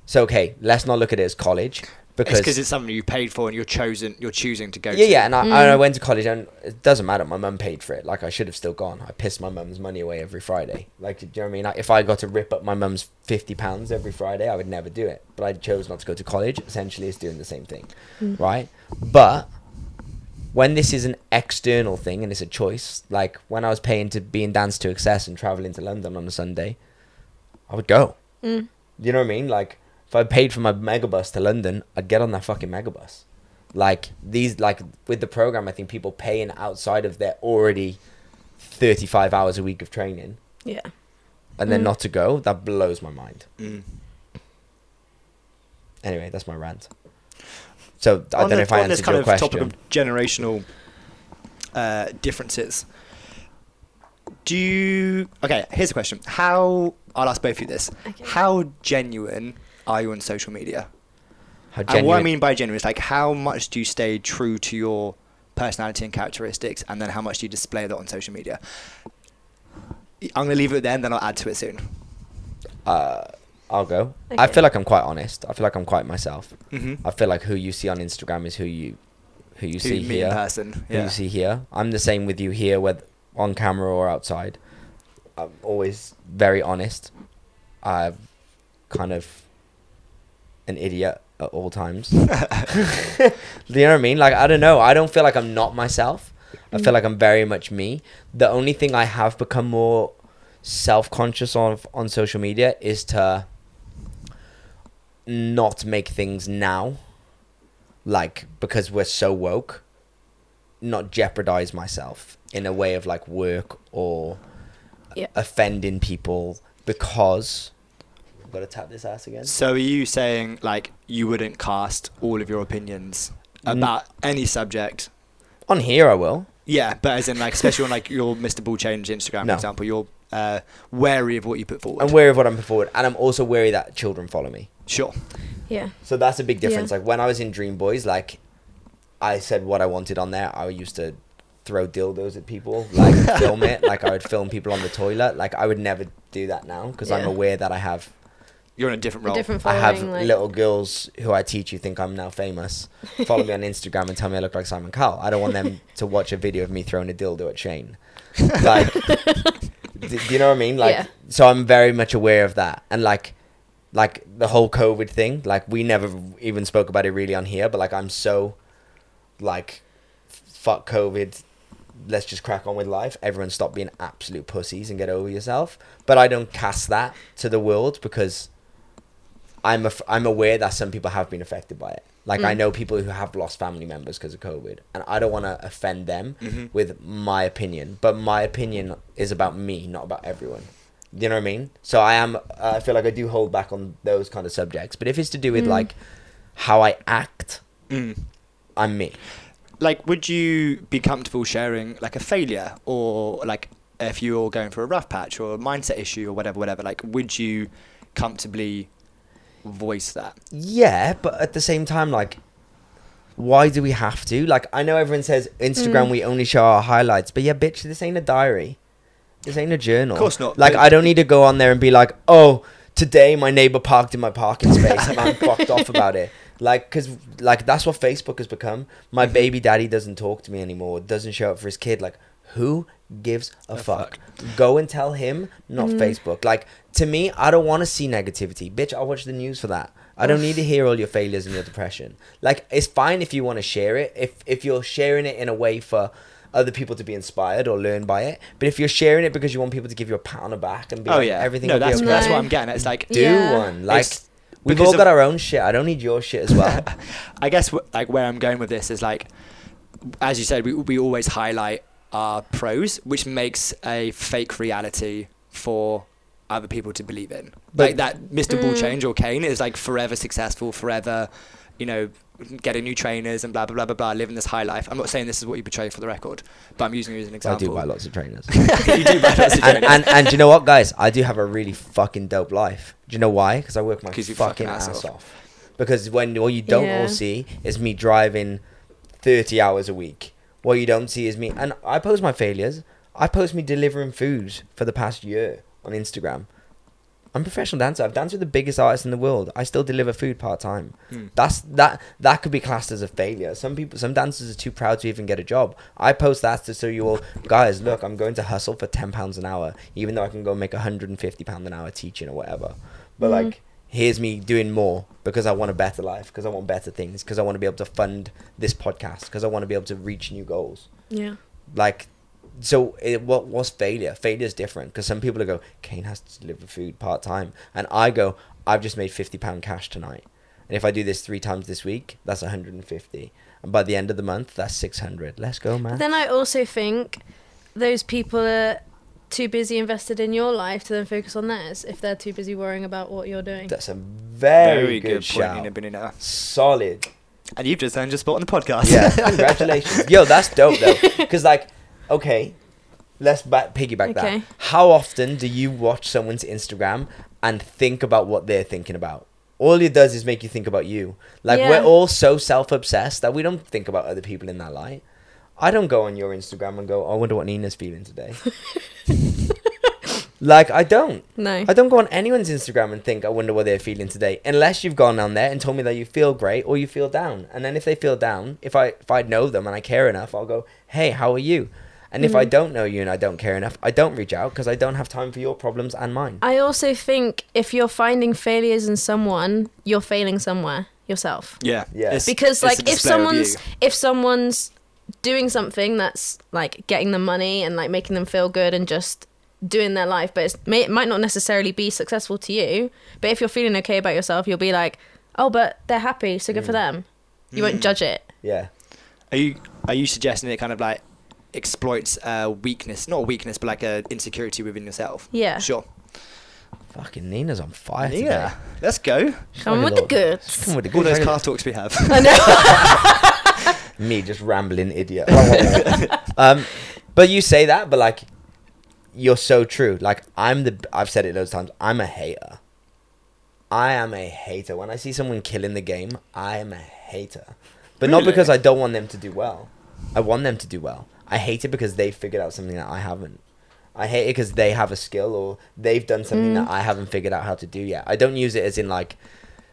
so okay, let's not look at it as college because because it's something you paid for and you're chosen, you're choosing to go. yeah, to. yeah, and I, Mm. I went to college, and it doesn't matter. My mum paid for it. Like I should have still gone. I pissed my mum's money away every Friday. Like, do you know what I mean? Like, if I got to rip up my mum's fifty pounds every Friday, I would never do it. But I chose not to go to college. Essentially, it's doing the same thing, Mm. right? But when this is an external thing and it's a choice, like when I was paying to be in Dance 2XS and traveling to London on a Sunday, I would go. Mm. You know what I mean? Like if I paid for my megabus to London, I'd get on that fucking megabus. Like these, like with the program, I think people paying outside of their already thirty-five hours a week of training, Yeah. and then Mm. not to go, that blows my mind. Mm. Anyway, that's my rant. So I On don't the- know if I on this answered kind your of question. topic of generational uh, differences. Do you? Okay, here's a question. How? I'll ask both of you this. Okay. How genuine are you on social media? How And what I mean by genuine is like how much do you stay true to your personality and characteristics, and then how much do you display that on social media? I'm gonna leave it there, and then I'll add to it soon. uh, I'll go. I feel like I'm quite honest. I feel like I'm quite myself. Mm-hmm. I feel like who you see on Instagram is who you who you see me here. in person. who you see here. I'm the same with you here, whether on camera or outside. I'm always very honest. I'm kind of an idiot at all times. [LAUGHS] you know what I mean? Like I don't know. I don't feel like I'm not myself. I feel like I'm very much me. The only thing I have become more self-conscious of on social media is to not make things now like because we're so woke not jeopardize myself in a way of like work or Yeah. offending people because I've got to tap this ass again. So are you saying like you wouldn't cast all of your opinions N- about any subject? On here, I will. Yeah, but as in like especially on like [LAUGHS] your Mr. Ball Change Instagram, No. for example, you're uh, wary of what you put forward. I'm wary of what I'm putting forward, and I'm also wary that children follow me. sure. Yeah. So that's a big difference. Yeah. Like when I was in Dream Boys, like I said what I wanted on there. I used to throw dildos at people, like [LAUGHS] film it. Like I would film people on the toilet. Like I would never do that now because I'm aware that I have You're in a different A role. different I have like, little girls who I teach who think I'm now famous. Follow me on Instagram and tell me I look like Simon Cowell. I don't want them [LAUGHS] to watch a video of me throwing a dildo at Shane. Like, [LAUGHS] do, do you know what I mean? Like, Yeah. so I'm very much aware of that. And like, like the whole COVID thing, like we never even spoke about it really on here, but like I'm so, like, fuck COVID. Let's just crack on with life. Everyone stop being absolute pussies and get over yourself. But I don't cast that to the world because I'm af- I'm aware that some people have been affected by it. Like I Mm. know people who have lost family members because of COVID, and I don't want to offend them Mhm. with my opinion. But my opinion is about me, not about everyone. You know what I mean? So I am. Uh, I feel like I do hold back on those kind of subjects. But if it's to do with Mm. like how I act, Mm. I'm me. Like, would you be comfortable sharing like a failure or like if you're going for a rough patch or a mindset issue or whatever, whatever? Like, would you comfortably voice that? Yeah, but at the same time, like, why do we have to? Like, I know everyone says Instagram Mm. we only show our highlights, but yeah, bitch, this ain't a diary. This ain't a journal. Of course not, Like, I don't need to go on there and be like, oh, today my neighbor parked in my parking space and I'm fucked off [LAUGHS] about it. Like, cause like that's what Facebook has become. My Mhm. baby daddy doesn't talk to me anymore. Doesn't show up for his kid. Like, who gives a, A fuck? fuck. Go and tell him, not Mm. Facebook. Like to me, I don't want to see negativity. Bitch, I'll watch the news for that. I don't need to hear all your failures and your depression. Like it's fine if you want to share it. If if you're sharing it in a way for other people to be inspired or learn by it. But if you're sharing it because you want people to give you a pat on the back and be Oh like, yeah, everything No, will be that's okay. that's what I'm getting at. It's like do Yeah. one. Like It's we've because all got our own shit. I don't need your shit as well. [LAUGHS] I guess like where I'm going with this is like, as you said, we we always highlight our pros, which makes a fake reality for other people to believe in. But- like that Mr. Ball Mm. Change or Kane is like forever successful, forever, you know, getting new trainers and blah blah blah blah blah, living this high life. I'm not saying this is what you portray for the record, but I'm using you as an example. I example. [LAUGHS] [LAUGHS] do buy lots of trainers. you do buy lots of trainers. and and do you know what, guys? I do have a really fucking dope life. Do you know why? Because I work my fucking, fucking ass ass off. off. Because when all you don't Yeah. all see is me driving thirty hours a week. What you don't see is me, and I post my failures. I post me delivering food for the past year on Instagram. I'm a professional dancer. I've danced with the biggest artists in the world. I still deliver food part time. Hmm. That's that that could be classed as a failure. Some people, some dancers are too proud to even get a job. I post that to show you all, guys. Look, I'm going to hustle for ten pounds an hour, even though I can go make hundred and fifty pound an hour teaching or whatever. But Mhm. like, here's me doing more because I want a better life, because I want better things, because I want to be able to fund this podcast, because I want to be able to reach new goals. Yeah. Like, so it, what was failure? Failure is different because some people go, Kane has to deliver food part time, and I go, I've just made fifty pound cash tonight, and if I do this three times this week, that's one hundred and fifty, and by the end of the month, that's six hundred. Let's go, man. Then I also think those people are too busy invested in your life to then focus on theirs if they're too busy worrying about what you're doing. That's a very, good, point, shout. Nina Benina. Solid. And you've just earned your spot on the podcast. Yeah, [LAUGHS] congratulations. Yo, that's dope though. [LAUGHS] Because like, okay, let's back piggyback Okay. that. How often do you watch someone's Instagram and think about what they're thinking about? All it does is make you think about you. Like Yeah. we're all so self-obsessed that we don't think about other people in that light. I don't go on your Instagram and go, "I wonder what Nina's feeling today." [LAUGHS] like I don't. No. I don't go on anyone's Instagram and think, I wonder what they're feeling today, unless you've gone on there and told me that you feel great or you feel down. And then if they feel down, if I if I know them and I care enough, I'll go, hey, how are you? And if I Mhm. don't know you and I don't care enough, I don't reach out because I don't have time for your problems and mine. I also think if you're finding failures in someone, you're failing somewhere yourself. Yeah. Yeah. It's- Because it's like if someone's if someone's doing something that's like getting them money and like making them feel good and just doing their life, but it's, may, it might not necessarily be successful to you. But if you're feeling okay about yourself, you'll be like, oh, but they're happy, so good for Mm. them. You won't Mm. judge it. Yeah. Are you are you suggesting it kind of like exploits a weakness, not a weakness, but like a insecurity within yourself? Yeah. Sure. Fucking Nina's on fire today. Yeah. Let's go. Come with the goods. Come with the All those car talks we have. I know. [LAUGHS] Me just rambling idiot. [LAUGHS] um, but you say that, but like, you're so true. Like I'm the. I've said it those times. I'm a hater. I am a hater. When I see someone killing the game, I am a hater. But not because I don't want them to do well. I want them to do well. I hate it because they figured out something that I haven't. I hate it because they have a skill or they've done something Mm. that I haven't figured out how to do yet. I don't use it as in like,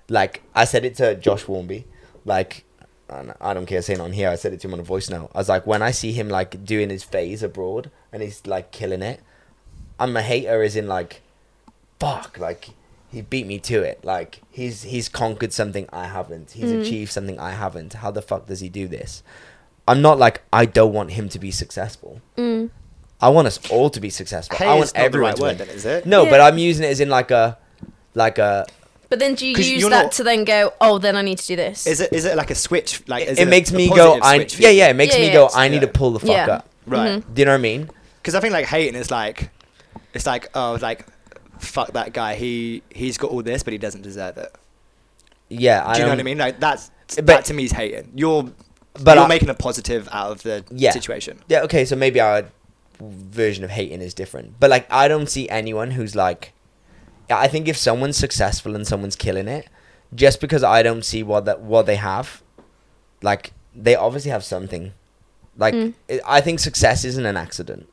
like I said it to Josh Warmby, like, and I don't care saying it on here. I said it to him on a voice note. I was like, when I see him like doing his phase abroad and he's like killing it, I'm a hater as in like, fuck, like he beat me to it. Like he's he's conquered something I haven't. He's Mm. achieved something I haven't. How the fuck does he do this? I'm not like I don't want him to be successful. Mm. I want us all to be successful. I want everyone right to word, win. then, is it? No, but I'm using it as in like a, like a. But then do you 'Cause use you're that not- to then go, oh, then I need to do this? Is it is it like a switch? Like is It, a- makes a me go. I yeah yeah. It makes Yeah, me yeah, go. it's- I need to yeah. pull the fuck Yeah. up. Right. Mhm. Do you know what I mean? Because I think like hating is like, it's like oh like fuck that guy. He he's got all this, but he doesn't deserve it. Yeah, Do you know what I mean? Like that's But- that to me is hating. You're But you're I- making a positive out of the Yeah. situation. Yeah, okay, so maybe our version of hating is different. But like I don't see anyone who's like Yeah, I think if someone's successful and someone's killing it, just because I don't see what that what they have, like they obviously have something. Like Mm. it, I think success isn't an accident.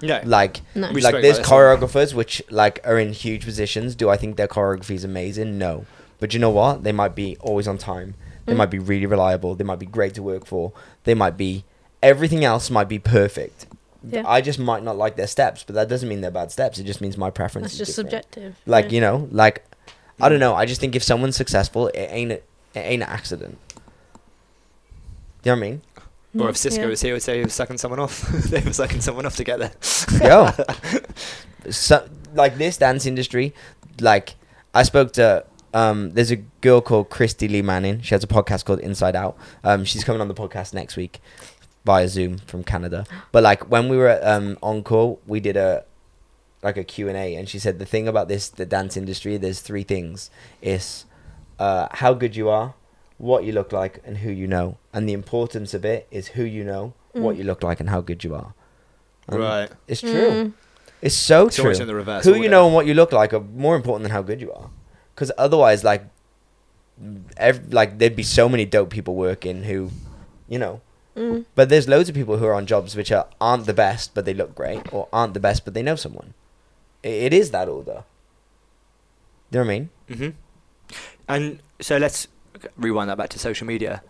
No. Like No. Like there's about this. choreographers which like are in huge positions. Do I think their choreography is amazing? No. But you know what? They might be always on time. They Mm. might be really reliable. They might be great to work for. They might be everything else might be perfect. Yeah. I just might not like their steps, but that doesn't mean they're bad steps. It just means my preference That's is just different. subjective. Like, yeah. you know, like I don't know. I just think if someone's successful, it ain't a, it ain't an accident. You know what I mean? Or if Cisco Yeah. was here, would say he was sucking someone off. [LAUGHS] they were sucking someone off to together. Yo, [LAUGHS] so like this dance industry, like I spoke to. Um, there's a girl called Christy Lee Manning. She has a podcast called Inside Out. Um, she's coming on the podcast next week via Zoom from Canada. But like when we were at um, Encore, we did a like a Q and A, and she said the thing about this the dance industry, there's three things: is uh, how good you are, what you look like, and who you know. And the importance of it is who you know, what Mm. you look like, and how good you are. And right. It's true. Mm. It's so It's true. always in the reverse Who you know and what you look like are more important than how good you are. Because otherwise, like, ev- like there'd be so many dope people working who, you know. Mm. But there's loads of people who are on jobs which are aren't the best, but they look great, or aren't the best, but they know someone. I it is that order. Do You know what I mean? hmm And so let's rewind that back to social media.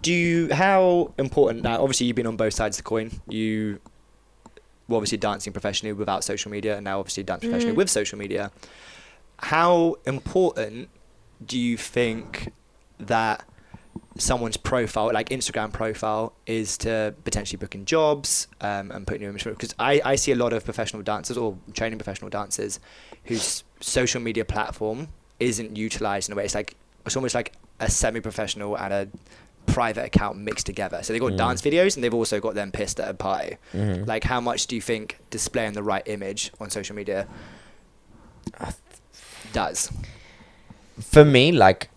Do you how important now? Obviously, you've been on both sides of the coin. You were obviously dancing professionally without social media, and now obviously dance professionally Mhm. with social media. How important do you think that someone's profile, like Instagram profile, is to potentially booking jobs um, and putting you in? Because I, I see a lot of professional dancers or training professional dancers whose social media platform isn't utilized in a way. It's like it's almost like a semi-professional and a private account mixed together. So they've got Mm. dance videos and they've also got them pissed at a party. Mhm. Like, how much do you think displaying the right image on social media does? for me, like,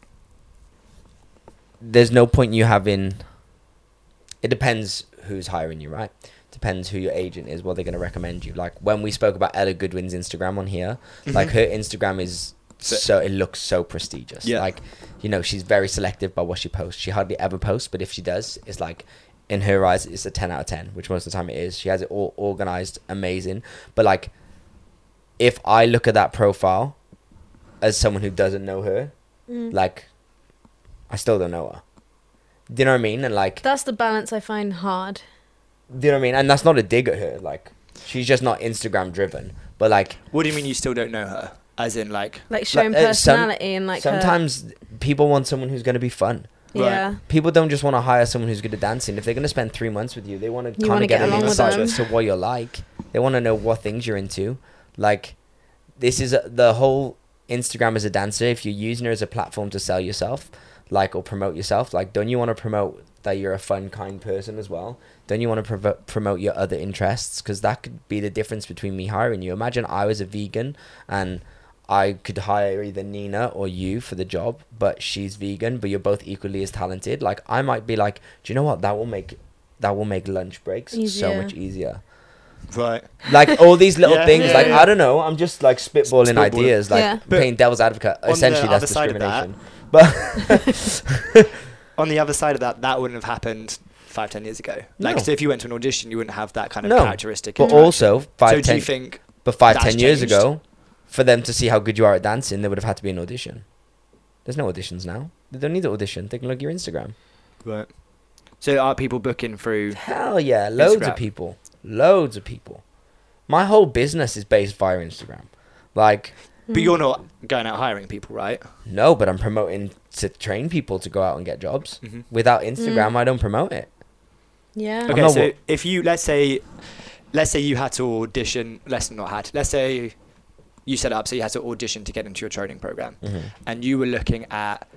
there's no point you having. It depends who's hiring you, right? Depends who your agent is, what they're going to recommend you. Like when we spoke about Ella Goodwin's Instagram on here, like Mhm. her Instagram is So- so it looks so prestigious. Yeah. Like, you know, she's very selective by what she posts. She hardly ever posts, but if she does, it's like in her eyes, it's a ten out of ten, which most of the time it is. She has it all organized, amazing. But like, if I look at that profile as someone who doesn't know her, Mm. like I still don't know her. Do you know what I mean? And like, That's the balance I find hard. do you know what I mean? And that's not a dig at her. Like, she's just not Instagram driven. But like, What do you mean you still don't know her? As in, like, Like showing uh, some- personality and like her- sometimes people want someone who's going to be fun. Right. yeah. People don't just want to hire someone who's good at dancing. If they're going to spend three months with you, they want to You kind of get, get an insight as to what you're like. They want to know what things you're into. Like, this is a, the whole Instagram as a dancer. If you're using her as a platform to sell yourself, like or promote yourself, like, don't you want to promote that you're a fun, kind person as well? Don't you want to provo- promote your other interests? Because that could be the difference between me hiring you. Imagine I was a vegan and I could hire either Nina or you for the job, but she's vegan, but you're both equally as talented. Like I might be like, do you know what? That will make that will make lunch breaks so much easier. right. Like all these little Yeah, things. yeah, like yeah. I don't know. I'm just like spitballing Spitballing. ideas, like Yeah. But playing devil's advocate. Essentially, that's other side of that- discrimination. But [LAUGHS] On the other side of that, that wouldn't have happened five, ten years ago. Like, No. so if you went to an audition, you wouldn't have that kind of No. characteristic. but also so five do you think? But five ten years changed? ago, for them to see how good you are at dancing, there would have had to be an audition. There's no auditions now. They don't need to audition. They can look at your Instagram. Right. So are people booking through? Hell yeah, loads Instagram. of people, loads of people. My whole business is based via Instagram. Like, But you're not going out hiring people, right? no, but I'm promoting to train people to go out and get jobs. Mhm. Without Instagram, Mm. I don't promote it. Yeah. Okay, so wo- if you let's say, let's say you had to audition. Let's not had. Let's say you set up so you had to audition to get into your training program, Mhm. and you were looking at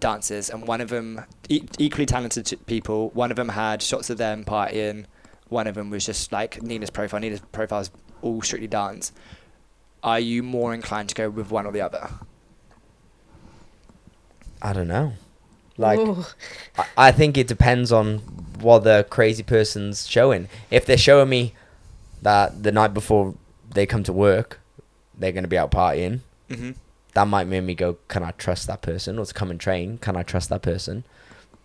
dancers, and one of them e- equally talented people. One of them had shots of them partying. one of them was just like Nina's profile. Nina's profile is all strictly dance. Are you more inclined to go with one or the other? I don't know. Like, I, I think it depends on what the crazy person's showing. If they're showing me that the night before they come to work, they're going to be out partying, Mm-hmm. that might make me go, can I trust that person? Or to come and train, can I trust that person?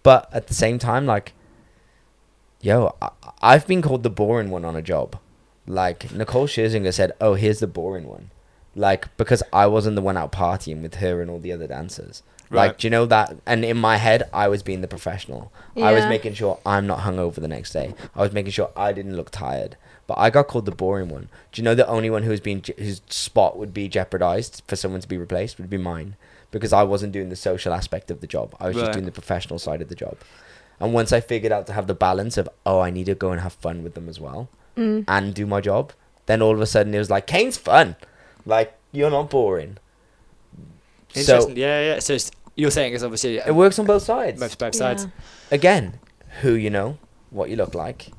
But at the same time, like, yo, I, I've been called the boring one on a job. Like, Nicole Scherzinger said, oh, here's the boring one. Like, because I wasn't the one out partying with her and all the other dancers. Right. Like, do you know that? And in my head, I was being the professional. I was making sure I'm not hungover the next day. I was making sure I didn't look tired. But I got called the boring one. Do you know the only one who's been whose spot would be jeopardized for someone to be replaced would be mine because I wasn't doing the social aspect of the job. I was Right. just doing the professional side of the job. And once I figured out to have the balance of oh, I need to go and have fun with them as well Mm. and do my job, then all of a sudden it was like Kane's fun. Like you're not boring. So yeah, yeah. So it's, you're saying it's obviously it works on both sides. both both sides. Yeah. again, who you know, what you look like,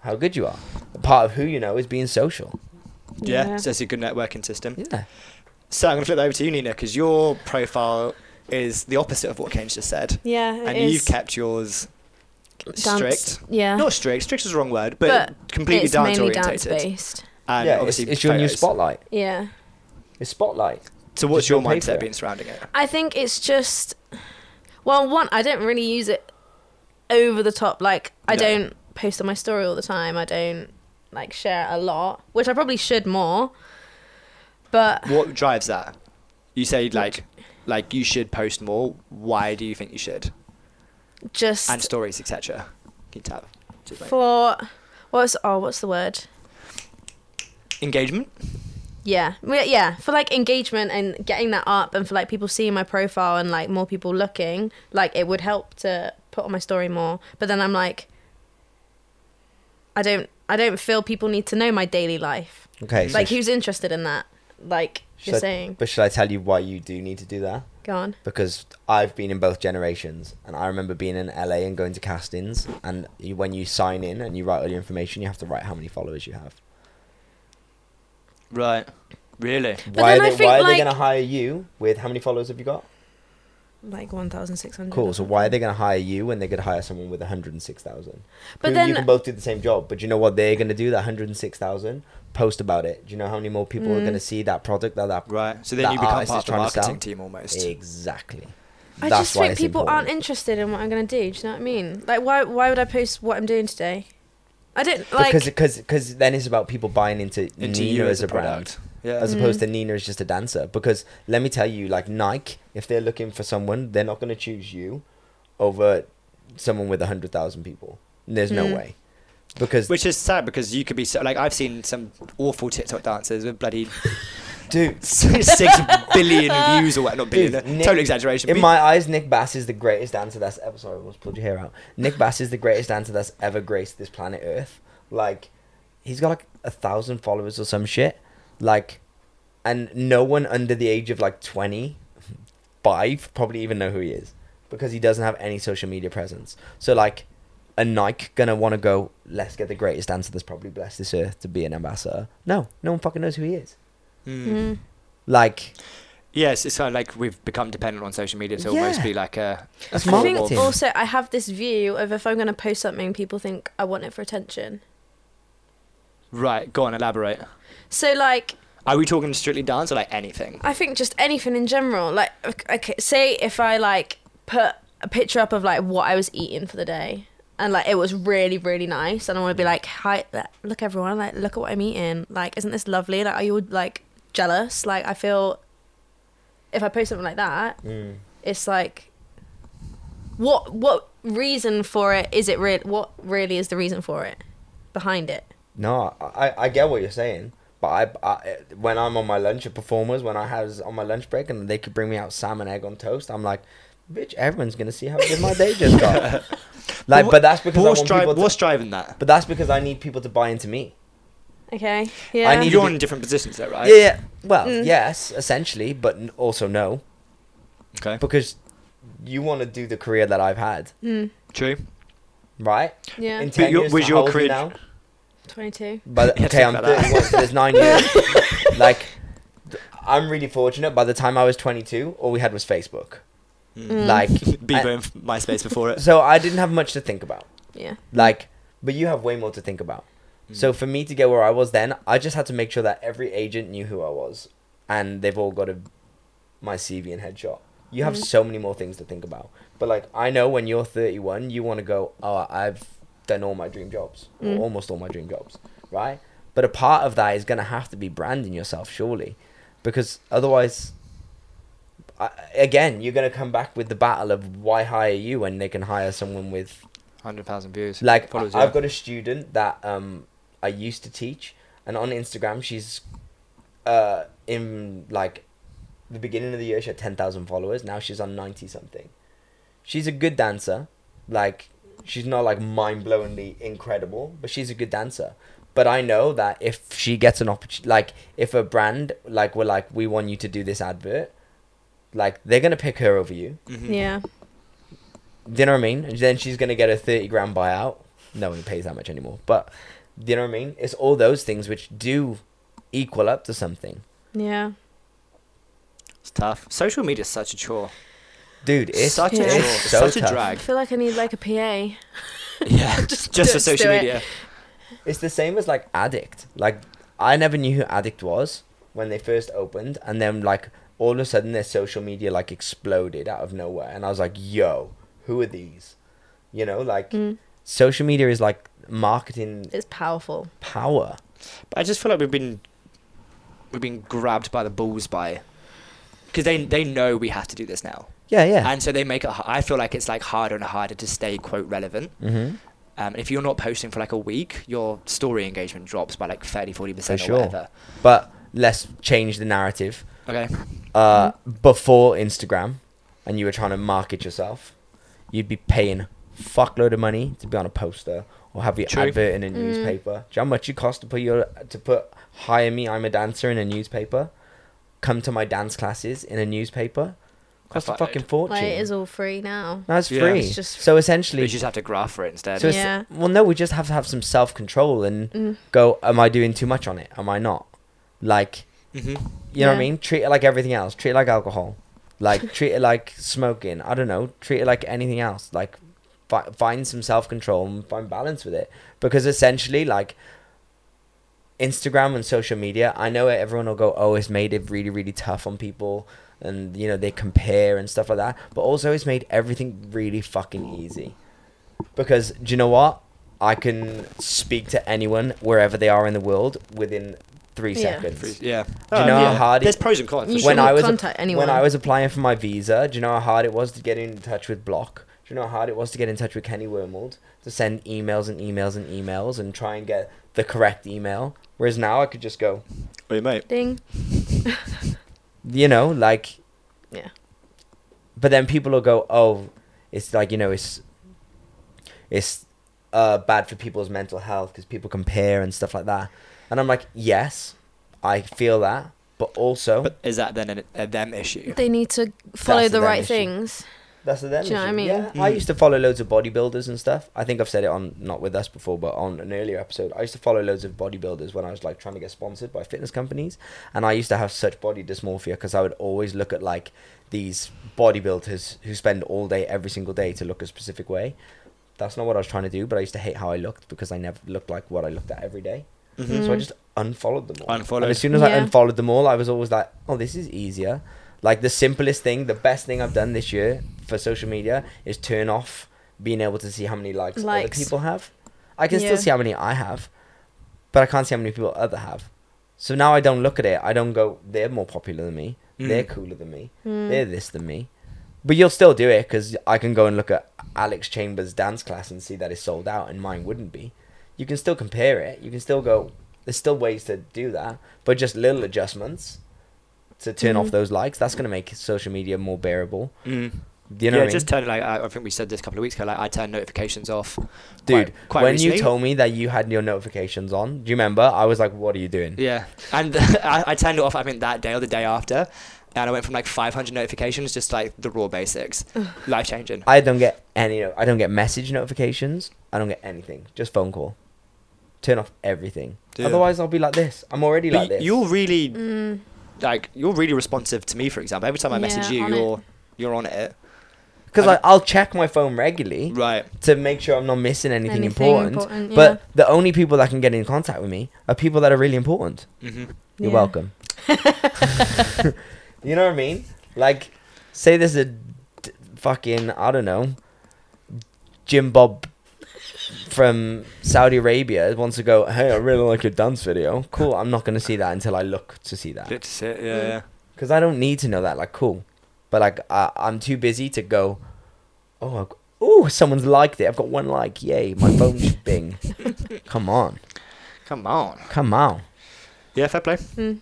how good you are. Part of who you know is being social. Yeah. Yeah. So it's a good networking system. Yeah. So I'm gonna flip that over to you, Nina, because your profile is the opposite of what Kane's just said, Yeah, it and is you've kept yours dance- strict. Yeah, Not strict. Strict is the wrong word, but, But completely it's dance mainly dance based. And yeah, it's, obviously it's your new photos. spotlight. Yeah, It's spotlight. So what's Just your don't pay for mindset it. being surrounding it? I think it's just well, one I don't really use it over the top. Like I No. don't post on my story all the time. I don't like share a lot, which I probably should more. But What drives that? You say like, like you should post more. Why do you think you should? Just And stories, etc. Can you tell? For what's oh what's the word? engagement. Yeah, yeah, yeah. For like engagement and getting that up, and for like people seeing my profile and like more people looking, like it would help to put on my story more. But then I'm like, I don't, I don't feel people need to know my daily life. Okay. like, sh- who's interested in that? Like should you're I- saying, But should I tell you why you do need to do that? go on. Because I've been in both generations, and I remember being in LA and going to castings, and you, when you sign in and you write all your information, you have to write how many followers you have. Right. Really? But why are they, why are they going to hire you with how many followers have you got? Like one thousand six hundred. Cool. So why are they going to hire you when they could hire someone with 106,000? But Who- then- you can both do the same job, but you know what they're going to do? That 106,000 post about it. Do you know how many more people are Mm. going to see that product that that Right. So then That you become artist part of the trying to sell? marketing team almost. exactly? I That's just why think it's people aren't interested in what I'm gonna do. Do you know what I mean? Like, why, why would I post what I'm doing today? I don't like. because because because then it's about people buying into, Into Nina you as as a a brand. product. Yeah. as opposed Mm. to Nina is just a dancer. Because let me tell you, like Nike, if they're looking for someone, they're not going to choose you over someone with a hundred thousand people. There's no Mm. way. Because Which is sad because you could be so like I've seen some awful TikTok dancers with bloody [LAUGHS] dude, [LAUGHS] six billion [LAUGHS] views or what? Not billion. Dude, Nick- total exaggeration. in my eyes, Nick Bass is the greatest dancer that's ever. Sorry, I almost pulled your hair out. Nick Bass is the greatest dancer that's ever graced this planet Earth. Like, he's got like a thousand followers or some shit. Like, and no one under the age of like twenty five probably even know who he is because he doesn't have any social media presence. So like, a Nike gonna want to go? Let's get the greatest dancer that's probably blessed this earth to be an ambassador. No, no one fucking knows who he is. Mm. Mm. Like, Yes, it's kind of like we've become dependent on social media to almost be like a. That's a I form think marketing. also I have this view of if I'm gonna post something, people think I want it for attention. Right, go on, elaborate. So like, Are we talking strictly dance or like anything? I think just anything in general. Like, okay, say if I like put a picture up of like what I was eating for the day, and like it was really really nice, and I want to be like, hi, look everyone, like look at what I'm eating. Like, isn't this lovely? Like, are you like jealous? Like, I feel if I post something like that, mm. it's like, what what reason for it is it real? What really is the reason for it behind it? No, I, I get what you're saying, but I, I when I'm on my lunch at performers, when I was on my lunch break and they could bring me out salmon egg on toast, I'm like, bitch, everyone's gonna see how good my day just got. [LAUGHS] [LAUGHS] like, But but that's because I what's, want dri- To, what's driving that? but that's because I need people to buy into me. Okay, yeah. I need- You're be- in different positions though, right? Yeah, yeah. Well, Mm. yes, essentially, but also no, Okay. because you want to do the career that I've had. Mm. True. right? Yeah. In But 10 your- years was your hold you cringe- now, 22. But [LAUGHS] okay, I'm 31, so there's nine years. [LAUGHS] like, I'm really fortunate. By the time I was 22, all we had was Facebook. Mm. Like, [LAUGHS] Bieber I- and MySpace before it. so I didn't have much to think about. Yeah. Like, but you have way more to think about. So for me to get where I was then, I just had to make sure that every agent knew who I was, and they've all got a my CV and headshot. You have Mhm. so many more things to think about. But like, I know when you're 31, you want to go, oh, I've done all my dream jobs, Mm. or almost all my dream jobs, right? But a part of that is gonna have to be branding yourself, surely, because otherwise. I, again, you're gonna come back with the battle of why hire you when they can hire someone with hundred thousand views. like Followers, I- yeah. I've got a student that um I used to teach, and on Instagram she's uh in like the beginning of the year she had ten thousand followers. Now she's on ninety something. She's a good dancer, like she's not like mind blowingly incredible, but she's a good dancer. But I know that if she gets an opportunity, like if a brand like we're like we want you to do this advert, like they're gonna pick her over you. Mhm. Yeah. Do you know what I mean? And then she's gonna get a thirty grand buyout. No one pays that much anymore. But do you know what I mean? It's all those things which do equal up to something. Yeah. It's tough. Social media is such a chore. Dude, it's such Yeah. a it's It's so such tough. a I drag. I feel like I need like a PA. Yeah, [LAUGHS] Just just, for social do it. media. It's the same as like Addict. Like I never knew who Addict was when they first opened, and then like all of a sudden their social media like exploded out of nowhere, and I was like, "Yo, who are these?" You know, like Mm. social media is like marketing It's powerful. power. But I just feel like we've been we've been grabbed by the balls by because they they know we have to do this now, Yeah, yeah. and so they make it. h- I feel like it's like harder and harder to stay quote relevant. mm-hmm. Um, if you're not posting for like a week, your story engagement drops by like 30 40 For percent or sure. whatever. But let's change the narrative. Okay. uh, before Instagram and you were trying to market yourself, you'd be paying fuckload of money to be on a poster or have your True. advert in a Mm. newspaper. Do you know how much it costs to put your to put hire me, I'm a dancer in a newspaper? Come to my dance classes in a newspaper? Cost a fucking fortune. Like it is all free now. no, it's Yeah. free. It's just- so essentially, you just have to graph for it instead. so it's, Yeah. well, no, we just have to have some self control and Mm. go. Am I doing too much on it? Am I not? Like, hmm you know what Yeah. I mean? Treat it like everything else. Treat it like alcohol. Like [LAUGHS] treat it like smoking. I don't know. Treat it like anything else. Like fi- find some self control and find balance with it. Because essentially, like Instagram and social media, I know everyone will go, "Oh, it's made it really, really tough on people," and you know they compare and stuff like that. But also, it's made everything really fucking easy. Because do you know what? I can speak to anyone wherever they are in the world within three Yeah. seconds. Yeah. Do you uh, know how hard it- There's pros and cons. You when can sure. I was contact anyone. when I was applying for my visa, do you know how hard it was to get in touch with Block? Do you know how hard it was to get in touch with Kenny Wormald to send emails and emails and emails and try and get the correct email? Whereas now I could just go, Wait, mate. Ding. [LAUGHS] you know, like, Yeah. but then people will go, oh, it's like you know, it's it's uh, bad for people's mental health because people compare and stuff like that. And I'm like, yes, I feel that, but also But is that then a, a them issue? They need to follow That's the right issue. things. That's the them Do you know what I mean? Yeah, I Mm. used to follow loads of bodybuilders and stuff. I think I've said it on not with us before, but on an earlier episode. I used to follow loads of bodybuilders when I was like trying to get sponsored by fitness companies, and I used to have such body dysmorphia because I would always look at like these bodybuilders who spend all day every single day to look a specific way. That's not what I was trying to do, but I used to hate how I looked because I never looked like what I looked at every day. Mhm. So I just unfollowed them all. Unfollowed. And as soon as I unfollowed them all, I was always like, "Oh, this is easier." Like the simplest thing, the best thing I've done this year for social media is turn off being able to see how many likes, Likes. other people have. I can Yeah. still see how many I have, but I can't see how many people other have. So now I don't look at it. I don't go, "They're more popular than me. They're Mm. cooler than me. Mm. They're this than me." But you'll still do it because I can go and look at Alex Chambers' dance class and see that it's sold out, and mine wouldn't be. You can still compare it. You can still go. There's still ways to do that, but just little adjustments to turn off Mhm. those likes. That's gonna make social media more bearable. Do you know yeah, what I mean? just turn like I, I think we said this a couple of weeks ago. Like I turned notifications off. Dude, quite, quite when recently. you told me that you had your notifications on, do you remember? I was like, "What are you doing?" Yeah, and [LAUGHS] I, I turned it off. I think that day or the day after, and I went from like 500 notifications just like the raw basics, life changing. I don't get any. I don't get message notifications. I don't get anything. Just phone call. Turn off everything. Yeah. Otherwise, I'll be like this. I'm already But like this. you're really Mm, like you're really responsive to me, for example. Every time I message Yeah, you, on it. you're you're on it. Because I- I'll check my phone regularly Right. to make sure I'm not missing anything, Anything important. important, But the only people that can get in contact with me are people that are really important. hmm You're Yeah. welcome. [LAUGHS] you know what I mean? Like, say there's a d- fucking I don't know, Jim Bob from Saudi Arabia wants to go. Hey, I really like your dance video. Cool. I'm not gonna see that until I look to see that Good to see it. Yeah, Mm. yeah. because I don't need to know that. Like, cool, but like I, I'm too busy to go. Oh, oh, someone's liked it. I've got one like. Yay! My phone's bing. [LAUGHS] Come on, Come on. come on. Yeah, fair play. Mm.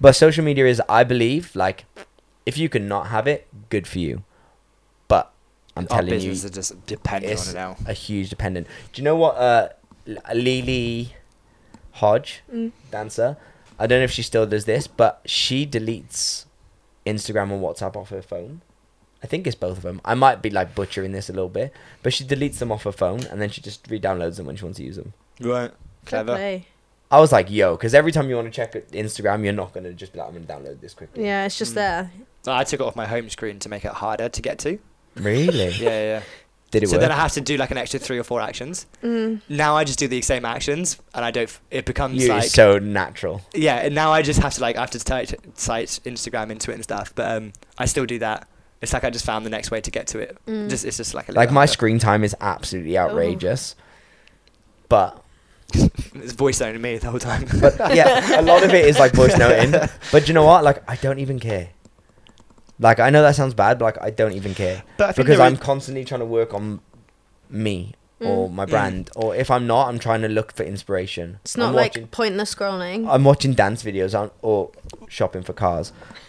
But social media is, I believe, like, if you can not have it, good for you. But I'm Our telling you, business is just dependent on it's it now. a huge dependent. Do you know what? Uh, L- Lily Hodge, Mm. dancer. I don't know if she still does this, but she deletes Instagram and WhatsApp off her phone. I think it's both of them. I might be like butchering this a little bit, but she deletes them off her phone and then she just re-downloads them when she wants to use them. Right. Clever. I was like, yo, because every time you want to check Instagram, you're not gonna just be like, I'm gonna download this quickly. Yeah, it's just Mm. there. So I took it off my home screen to make it harder to get to. Really? [LAUGHS] Yeah, yeah. Yeah. Did it so work? then I have to do like an extra three or four actions. Mm. Now I just do the same actions, and I don't. f- It becomes you like so natural. yeah. And now I just have to like I have to type cite Instagram into it and stuff. But um, I still do that. It's like I just found the next way to get to it. Mm. Just it's just like a Like my harder. screen time is absolutely outrageous. But [LAUGHS] It's voice only me the whole time. but yeah, a lot of it is like voice [LAUGHS] noting. But you know what? Like I don't even care. Like I know that sounds bad, but like I don't even care But I think because I'm is- constantly trying to work on me or Mm. my Mm. brand, or if I'm not, I'm trying to look for inspiration. It's not I'm like watching, pointless scrolling. I'm watching dance videos on or shopping for cars. [LAUGHS]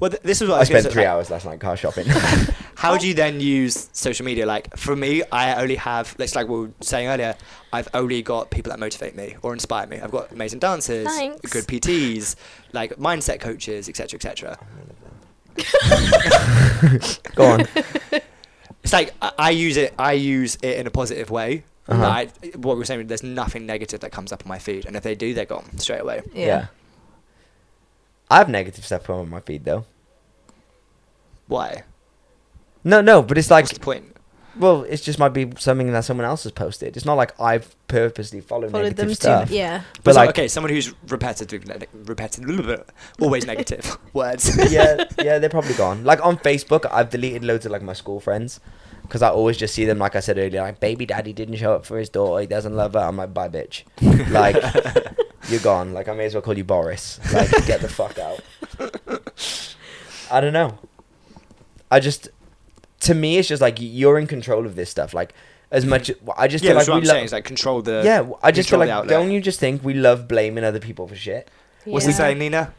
well, th- this is what I, I spent three like, hours last night car shopping. [LAUGHS] How do you [LAUGHS] then use social media? Like for me, I only have. It's like we were saying earlier. I've only got people that motivate me or inspire me. I've got amazing dancers, Thanks. good PTs, like mindset coaches, etc., etc. [LAUGHS] Go on. It's like I, I use it. I use it in a positive way. Uh-huh. But I, what we're saying, there's nothing negative that comes up on my feed, and if they do, they're gone straight away. yeah. Yeah. I have negative stuff on my feed though. Why? No, no, but it's like What's the point? Well, it just might be something that someone else has posted. It's not like I've purposely followed, Followed negative them stuff. too. Yeah. But But like, okay, someone who's repetitive, repetitive, [LAUGHS] always negative [LAUGHS] [LAUGHS] words. yeah, yeah, they're probably gone. Like on Facebook, I've deleted loads of like my school friends because I always just see them. Like I said earlier, like baby daddy didn't show up for his daughter. He doesn't love her. I'm like, bye, bitch. Like you're gone. Like I may as well call you Boris. Like get the fuck out. I don't know. I just, to me, it's just like you're in control of this stuff. Like as much. As I just yeah, feel like what we I'm love. saying. Is like control the. yeah, I just feel like don't you just think we love blaming other people for shit? What's yeah. the saying, Nina?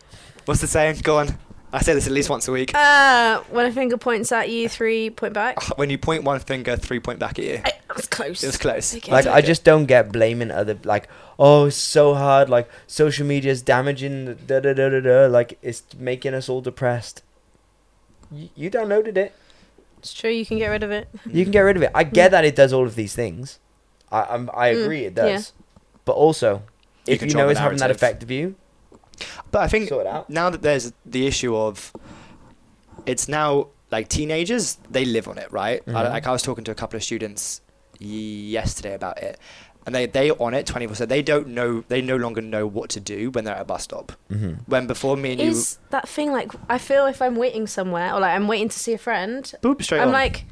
What's the saying? Go on. I say this at least once a week. Uh, when a finger points at you, three point back. [LAUGHS] When you point one finger, three point back at you. I, that was close. It was close. Okay. Like I'll I just don't get blaming other like oh it's so hard like social media is damaging da da da da da like it's making us all depressed. You, you downloaded it. It's true. You can get rid of it. You can get rid of it. I get that it does all of these things. I I'm, I Mm, agree it yeah. does. But also, You if you control know the it's having that narrative. effect of you, But I think sort it out. now that there's the issue of, it's now like teenagers they live on it, right? I, Mhm. like I was talking to a couple of students yesterday about it, and they they on it twenty four seven. they don't know. They no longer know what to do when they're at a bus stop. hmm When before me and Is that thing like I feel if I'm waiting somewhere or like I'm waiting to see a friend, boop straight I'm on. like,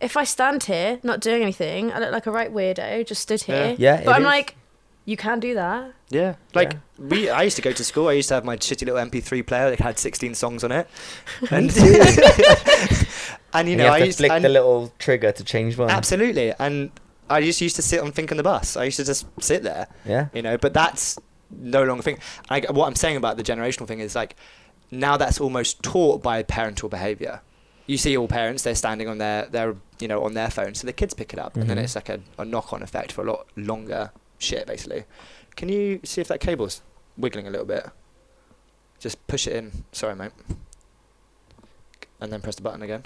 if I stand here not doing anything, I look like a right weirdo, just stood here. Yeah, yeah but I'm is. like, you can do that. Yeah, like Yeah. we. I used to go to school. I used to have my shitty little MP3 player that had 16 songs on it, [LAUGHS] and [LAUGHS] and you you know have I to used flick and the little trigger to change one. absolutely, and I just used to sit on Think on the bus. I used to just sit there, Yeah. you know. But that's no longer a thing. Like what I'm saying about the generational thing is like now that's almost taught by parental behaviour. You see all parents, they're standing on their, their you know, on their phone, so the kids pick it up, and then Mhm. it's like a, a knock-on effect for a lot longer shit, basically. Can you see if that cable's wiggling a little bit? Just push it in. Sorry, mate. And then press the button again.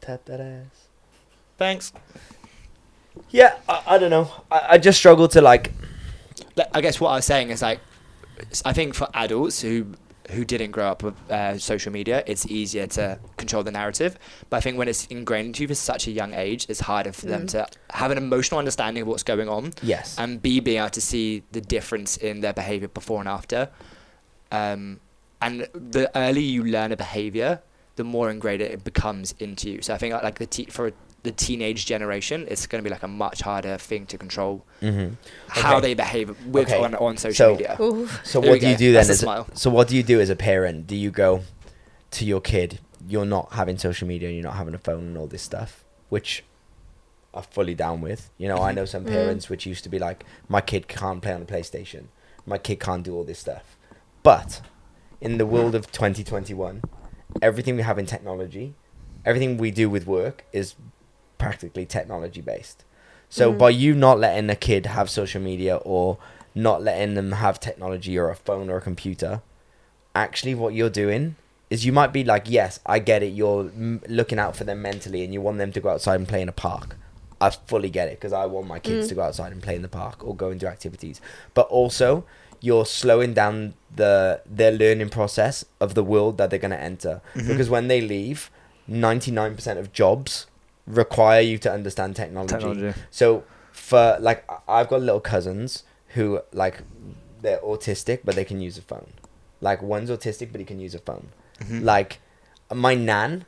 Tap that ass. Thanks. Yeah, I, I don't know. I, I just struggle to like. like, I guess what I was saying is like, I think for adults who who didn't grow up with uh, social media, it's easier to control the narrative. But I think when it's ingrained into you for such a young age, it's harder for them Mm. to have an emotional understanding of what's going on Yes. and b being able to see the difference in their behavior before and after. Um, and the earlier you learn a behavior, the more ingrained it becomes into you. So I think like the te- for the teenage generation, it's going to be like a much harder thing to control mm-hmm. how Okay. they behave with Okay. on, on social So- media. Oof. So There what we do you do then? As a, so what do you do as a parent? Do you go to your kid? You're not having social media. and You're not having a phone and all this stuff, which I'm fully down with. You know, I know some [LAUGHS] Mm. parents which used to be like, my kid can't play on the PlayStation. My kid can't do all this stuff. But in the world of 2021, everything we have in technology, everything we do with work is practically technology based. So Mhm. by you not letting a kid have social media or not letting them have technology or a phone or a computer, actually what you're doing is you might be like, yes, I get it. You're m- looking out for them mentally and you want them to go outside and play in a park. I fully get it because I want my kids Mm. to go outside and play in the park or go and do activities. But also, you're slowing down the their learning process of the world that they're going to enter Mhm. because when they leave, 99% of jobs require you to understand technology. Technology. So for like I- I've got little cousins who like they're autistic but they can use a phone. Like one's autistic but he can use a phone. Mhm. Like my nan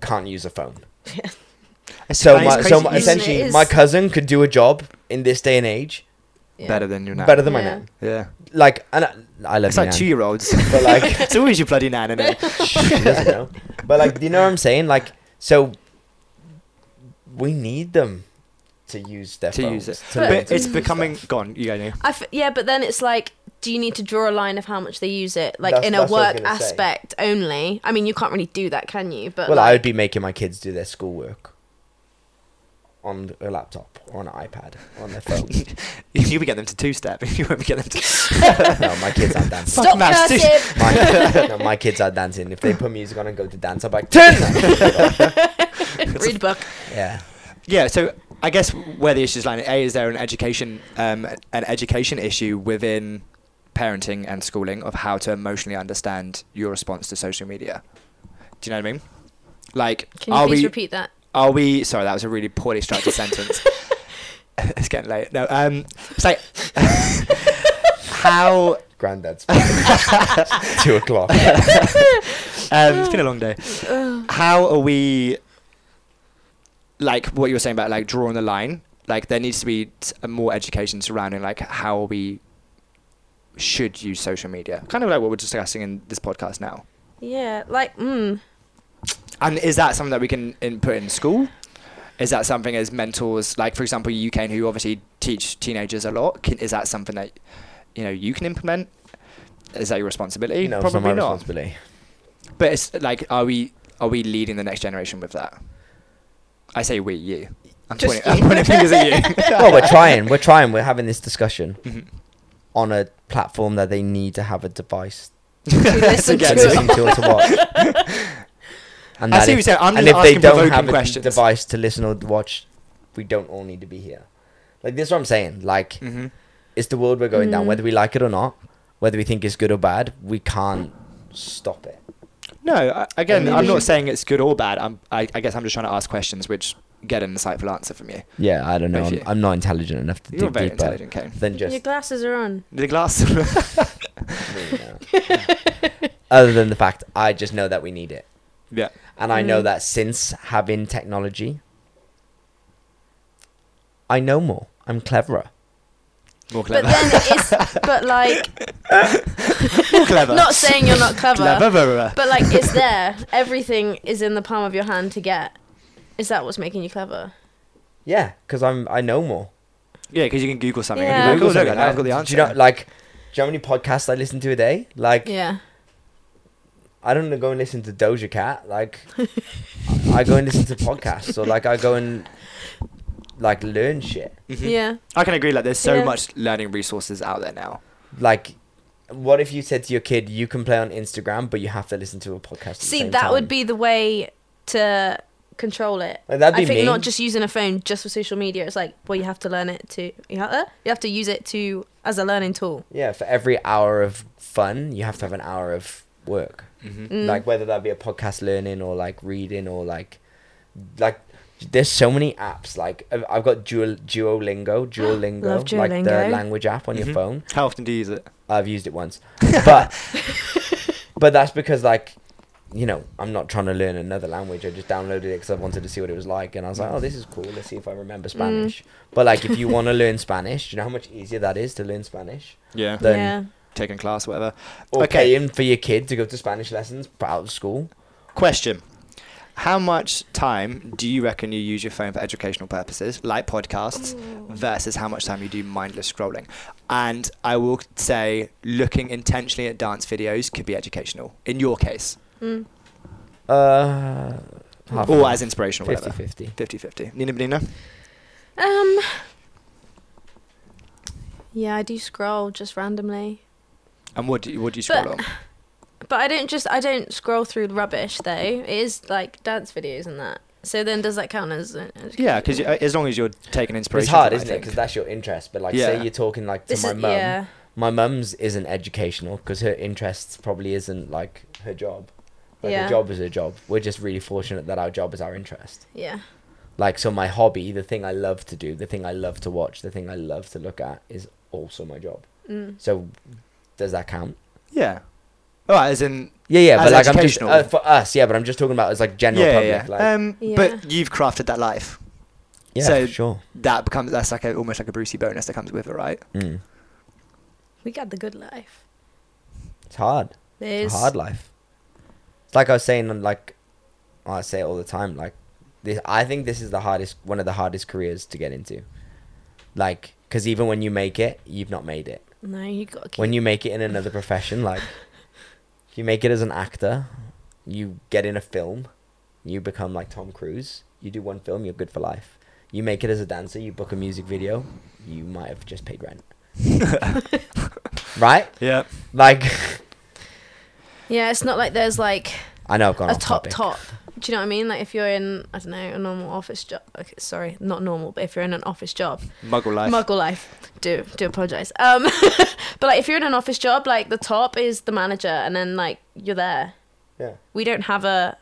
can't use a phone. It's- So my, so my, essentially my cousin could do a job in this day and age Yeah. better than your nan. better than my nan. Yeah. Like and I, I love It's my like nan, two year olds. but like [LAUGHS] it's always your bloody nan, isn't it? [LAUGHS] she doesn't know. But like, do you know what I'm saying? Like, so we need them to use their to phones use it. to But- to it's becoming stuff. gone. You go now. I f- yeah, but then it's like, do you need to draw a line of how much they use it, like That's- in a that's what I was work gonna say. aspect only? I mean, you can't really do that, can you? But Well, I like, would be making my kids do their schoolwork on a laptop or on an iPad or on their [LAUGHS] phone. you would get them to two step. If [LAUGHS] you won't get them to. [LAUGHS] no, my kids aren't dancing. stop maths, too. cursing. My, no, my kids are dancing. If they put music on and go to dance, I'm like, turn that. [LAUGHS] Read a book. Yeah. Yeah. So I guess where the issues lie. A is there an education um, an education issue within parenting and schooling of how to emotionally understand your response to social media. Do you know what I mean? Like, Can you are please we repeat that? are we? Sorry, that was a really poorly structured [LAUGHS] sentence. [LAUGHS] it's getting late. No, um, it's like how Granddad's two o'clock. um, it's been a long day. How are we, like what you were saying about like drawing the line? Like there needs to be t- a more education surrounding like how we should use social media. Kind of like what we're discussing in this podcast now. Yeah, like, mm, And is that something that we can input in school? Is that something as mentors, like for example, you can who obviously teach teenagers a lot? Can, is that something that you know you can implement? Is that your responsibility? No, it's not Probably my not. responsibility. But it's like, are we are we leading the next generation with that? I say we, you. I'm Just pointing, I'm you. pointing fingers at you. [LAUGHS] well, we're trying. We're trying. We're having this discussion Mhm. on a platform that they need to have a device [LAUGHS] listen to to listen to or to watch. [LAUGHS] And I that see what you're saying. I'm and if they don't provoking have a questions. device to listen or watch, we don't all need to be here. Like this is what I'm saying. Like hmm it's the world we're going down, Mm. whether we like it or not, whether we think it's good or bad. We can't stop it. No, I, again, maybe I'm not should- saying it's good or bad. I'm, I, I guess I'm just trying to ask questions which get an insightful answer from you. Yeah, I don't know. I'm. I'm not intelligent enough to You're dig very deeper intelligent, Kane. than just Your glasses are on. The glass. me. [LAUGHS] Other than the fact, I just know that we need it. yeah. And I know Mm. that since having technology, I know more. I'm cleverer. More But clever. then it's, but like, More [LAUGHS] clever. not saying you're not clever, Cleverer. Uh, but like, it's there. Everything is in the palm of your hand to get. Is that what's making you clever? Yeah, because I'm I know more. Yeah, because you can Google something. Yeah. And you're like, Google oh, something, I've got the answer. Do you know, like, do you know how many podcasts I listen to a day? Like, Yeah. I don't go and listen to Doja Cat. Like, I go and listen to podcasts, or like I go and like learn shit. Mhm. Yeah. I can agree. Like, there's so Yeah. much learning resources out there now. Like, what if you said to your kid, "You can play on Instagram, but you have to listen to a podcast." See, that time? would be the way to control it. Like, that'd I be think me. not just using a phone just for social media. It's like, well, you have to learn it to you have, uh, you have to use it to as a learning tool. Yeah, for every hour of fun, you have to have an hour of work. Mhm. Mm. Like whether that be a podcast learning or like reading or like, like there's so many apps. Like I've- I've got Duol- Duolingo, [GASPS] Duolingo, Love like the language app on your Mhm. phone. How often do you use it? I've used it once, [LAUGHS] but [LAUGHS] but that's because like you know I'm not trying to learn another language. I just downloaded it because I wanted to see what it was like, and I was like, oh, this is cool. Let's see if I remember Spanish. But like, if you want to learn Spanish, do you know how much easier that is to learn Spanish? Yeah. Then yeah. Taking class, whatever. or Okay. paying for your kid to go to Spanish lessons out of school. Question. How much time do you reckon you use your phone for educational purposes, like podcasts, versus how much time you do mindless scrolling? And I will say, looking intentionally at dance videos could be educational. In your case, Mm. Uh, or as half. inspirational, 50 whatever. 50. 50 50. Nina Benina? Um. Yeah, I do scroll just randomly, And what do you, what do you scroll But- on? But I don't just I don't scroll through rubbish though. It is like dance videos and that. So then, does that count as? an Yeah, because as long as you're taking inspiration, It's hard, isn't it? Because that's your interest. But like, Yeah. say you're talking like to This my mum. yeah. My mum's isn't educational because her interests probably isn't like her job. Like Yeah. her job is her job. We're just really fortunate that our job is our interest. Yeah. Like, so my hobby, the thing I love to do, the thing I love to watch, the thing I love to look at, is also my job. Mm. So, does that count? Yeah. All right, as in Yeah, yeah, but like I'm just uh, for us, yeah. But I'm just talking about as like general yeah, public. yeah. Like, um, Yeah. But you've crafted that life. yeah, so- sure. That becomes that's like a, almost like a Brucey bonus that comes with it, right? Mm. We got the good life. It's hard. It It's a hard life. It's like I was saying, and like I say it all the time. Like this, I think this is the hardest, one of the hardest careers to get into. Like, because even when you make it, you've not made it. No, you got. When you make it in another profession, like if you make it as an actor, you get in a film, you become like Tom Cruise. You do one film, you're good for life. You make it as a dancer, you book a music video, you might have just paid rent. [LAUGHS] right? Yeah. Like, yeah, it's not like there's like I know I've gone a off top topic. top. Do you know what I mean? Like if you're in, I don't know, a normal office job. Okay, sorry, not normal, but if you're in an office job, Muggle life. muggle life. Do do apologize. Um, [LAUGHS] but like if you're in an office job, like the top is the manager, and then like you're there. Yeah. We don't have a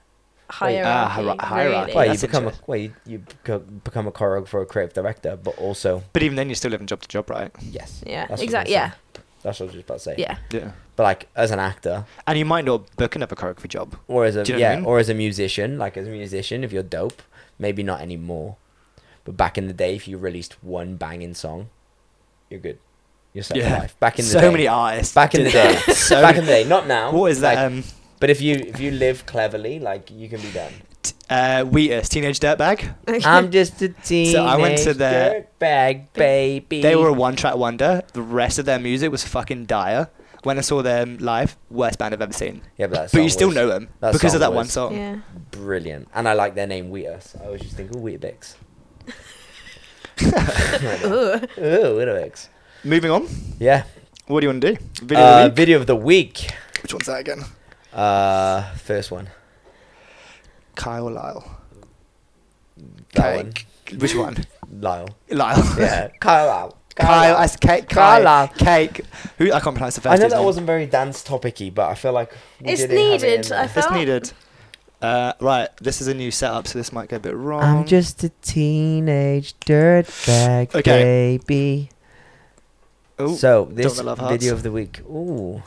hierarchy. Ah, hier- hierarchy. really. Well, you That's become a interesting. well, you, you beco- become a choreographer, or a creative director, but also but even then, you're still living job to job, right? yes, Yeah, That's what I exactly. gonna Yeah, say. That's what I was just about to say. yeah. Yeah. But like as an actor, And you might not book another choreography job. or as a Do you know what I yeah, mean? or as a musician, like as a musician, if you're dope, maybe not anymore. But back in the day, if you released one banging song, you're good. You're set for life. Back in the day so day, many artists. back in the day, [LAUGHS] so back in the day, not now. What is that? Um, but if you if you live cleverly, like you can be done. T- uh, Wheatus, Teenage Dirtbag. [LAUGHS] I'm just a teenage I went to the- dirtbag baby. They were a one track wonder. The rest of their music was fucking dire. When I saw them live, worst band I've ever seen. yeah, but, that But you still was know them because of that one song. yeah. brilliant, and I like their name Wheatus. I always just think, of Weetabix. [LAUGHS] [LAUGHS] Ooh. Oh, Weetabix. Moving on. Yeah. What do you want to do? Video uh, of the week? Video of the week. Which one's that again? Uh, first one. Kyle Lyle. That one. [LAUGHS] Which one? Lyle. Lyle. [LAUGHS] Yeah. Kyle Lyle. Kyle, Lyle. as cake, Kyle Kyle, cake. Who I can't pronounce the first. I know that name. wasn't very dance topicy, but I feel like we It's did have it in needed, there. I It's needed. Uh, right, this is a new setup, so this might go a bit wrong. I'm just a teenage dirtbag Okay. baby. Ooh, so this is the video of the week. Ooh.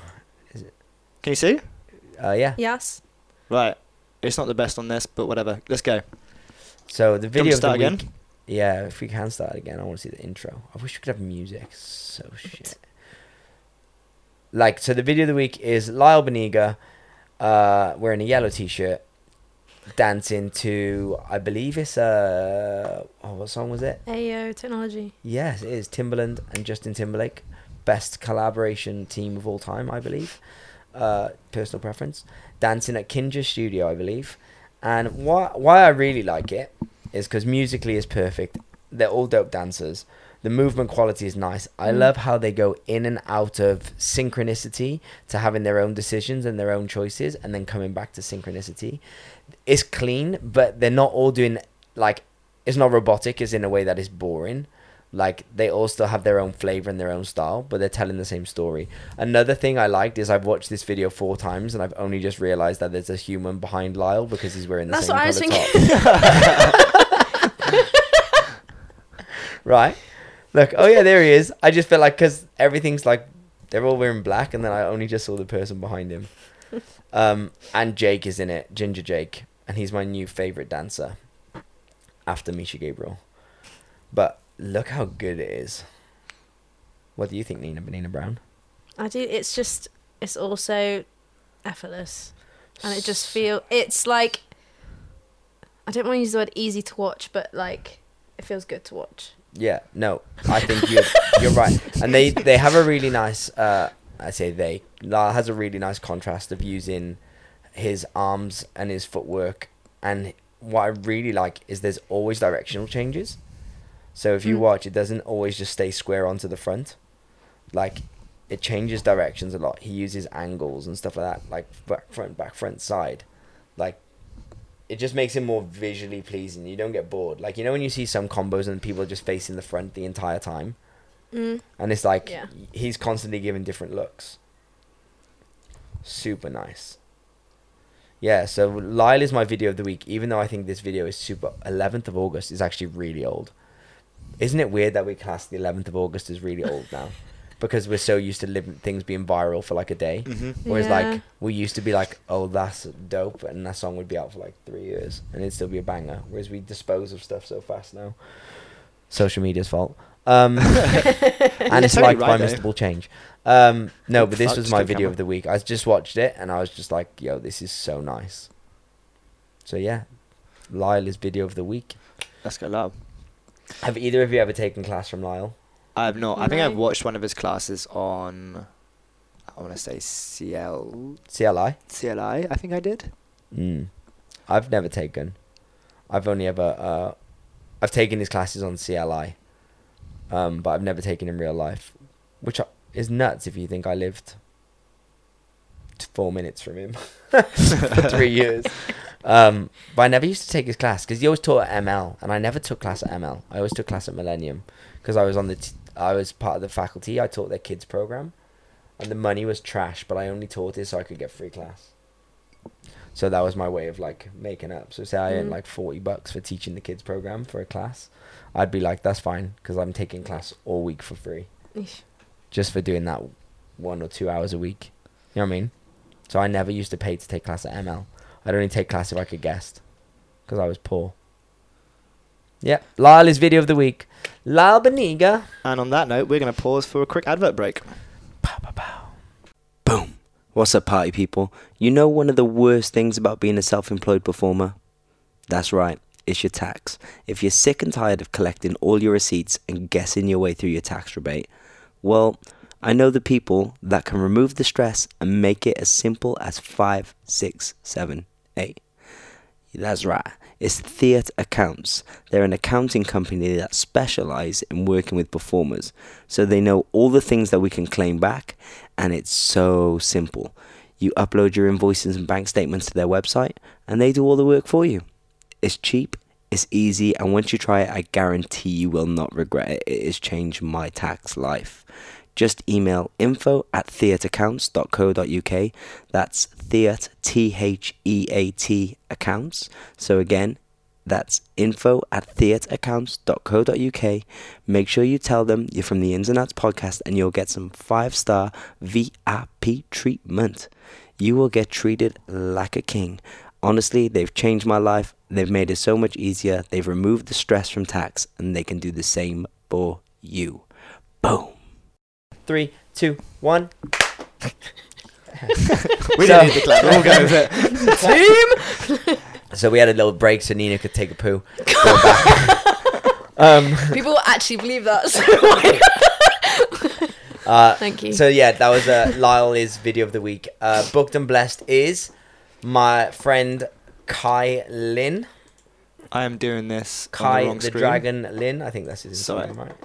can you see? Uh, yeah. Yes. Right, it's not the best on this, but whatever. Let's go. So the Do you want me video to of the start week. again? Yeah, if we can start again, I want to see the intro. I wish we could have music. So shit. Like, so the video of the week is Lyle Beniga uh, wearing a yellow t shirt, dancing to, I believe it's, uh, oh, what song was it? Ayo technology. Yes, it is Timbaland and Justin Timberlake. Best collaboration team of all time, I believe. Uh, personal preference. Dancing at Kinjaz Studio, I believe. And why why I really like it is because musically is perfect. They're all dope dancers. The movement quality is nice. I Mm. love how they go in and out of synchronicity to having their own decisions and their own choices, and then coming back to synchronicity. It's clean, but they're not all doing like it's not robotic. Is in a way that is boring. Like they all still have their own flavor and their own style, but they're telling the same story. Another thing I liked is I've watched this video four times and I've only just realized that there's a human behind Lyle because he's wearing the That's same what I was color top. [LAUGHS] right? Look, oh yeah, there he is. I just felt like because everything's like they're all wearing black, and then I only just saw the person behind him. [LAUGHS] Um, and Jake is in it, Ginger Jake, and he's my new favorite dancer after Misha Gabriel. But look how good it is. What do you think, Nina Benina Brown? I do. It's just. It's also effortless, and it just feel. It's like. I don't want to use the word easy to watch, but like, it feels good to watch. Yeah, no, I think you're you're right, and they they have a really nice. Uh, I say they. Lyle has a really nice contrast of using his arms and his footwork, and what I really like is there's always directional changes. So if you Mm. watch, it doesn't always just stay square onto the front. Like, it changes directions a lot. He uses angles and stuff like that, like back front, back front, side. Like, it just makes it more visually pleasing. You don't get bored. Like you know when you see some combos and people are just facing the front the entire time, Mm. and it's like Yeah. he's constantly giving different looks. Super nice. Yeah, so Lyle is my video of the week, even though I think this video is super. 11th of August is actually really old. Isn't it weird that we class the 11th of August as really old now? [LAUGHS] Because we're so used to living, things being viral for like a day. Mm-hmm. Whereas Yeah. like we used to be like, oh that's dope, and that song would be out for like three years, and it'd still be a banger. Whereas we dispose of stuff so fast now. Social media's fault. Um, [LAUGHS] [LAUGHS] and it's totally like right, by though. missable change. Um, no, but this was my video camera. of the week. I just watched it and I was just like, yo, this is so nice. So yeah, Lyle is video of the week. Let's go loud. Have either of you ever taken class from Lyle? I have not. I think I've watched one of his classes on. I want to say CL CLI? CLI. I think I did. Mm. I've never taken. I've only ever uh, I've taken his classes on CLI, um, but I've never taken in real life, which is nuts if you think I lived t- four minutes from him [LAUGHS] for three years. Um, but I never used to take his class because he always taught at ML, and I never took class at ML. I always took class at Millennium because I was on the t- I was part of the faculty. I taught their kids program, and the money was trash, but I only taught it so I could get free class. So that was my way of like making up. So say I earned Mm. like forty bucks for teaching the kids program for a class, I'd be like, that's fine because I'm taking class all week for free, Eesh. just for doing that one or two hours a week. You know what I mean? So I never used to pay to take class at ML. I'd only take class if I could guest, because I was poor. Yeah, Lyle is video of the week. Lyle Beniga. And on that note, we're going to pause for a quick advert break. Pow, pow, pow. Boom. What's up, party people? You know one of the worst things about being a self employed performer? That's right, it's your tax. If you're sick and tired of collecting all your receipts and guessing your way through your tax rebate, well, I know the people that can remove the stress and make it as simple as five, six, seven, eight. That's right. It's Theatre Accounts. They're an accounting company that specialize in working with performers. So they know all the things that we can claim back, and it's so simple. You upload your invoices and bank statements to their website, and they do all the work for you. It's cheap, it's easy, and once you try it, I guarantee you will not regret it. It has changed my tax life. Just email info at theatreaccounts.co.uk. That's theat, T H E A T accounts. So again, that's info at theatreaccounts.co.uk. Make sure you tell them you're from the Ins and Outs podcast and you'll get some five star VIP treatment. You will get treated like a king. Honestly, they've changed my life. They've made it so much easier. They've removed the stress from tax and they can do the same for you. Boom. Three, two, one. We So- don't need the clap. We'll go with it. Team. So we had a little break so Nina could take a poo. Um, People will actually believe that. So [LAUGHS] [LAUGHS] uh, Thank you. So yeah, that was uh, Lyle is video of the week. Uh, booked and blessed is my friend Kai Lin. I am doing this Kai the the, wrong screen. Dragon Lin. I think that's his Sorry. Instagram, right?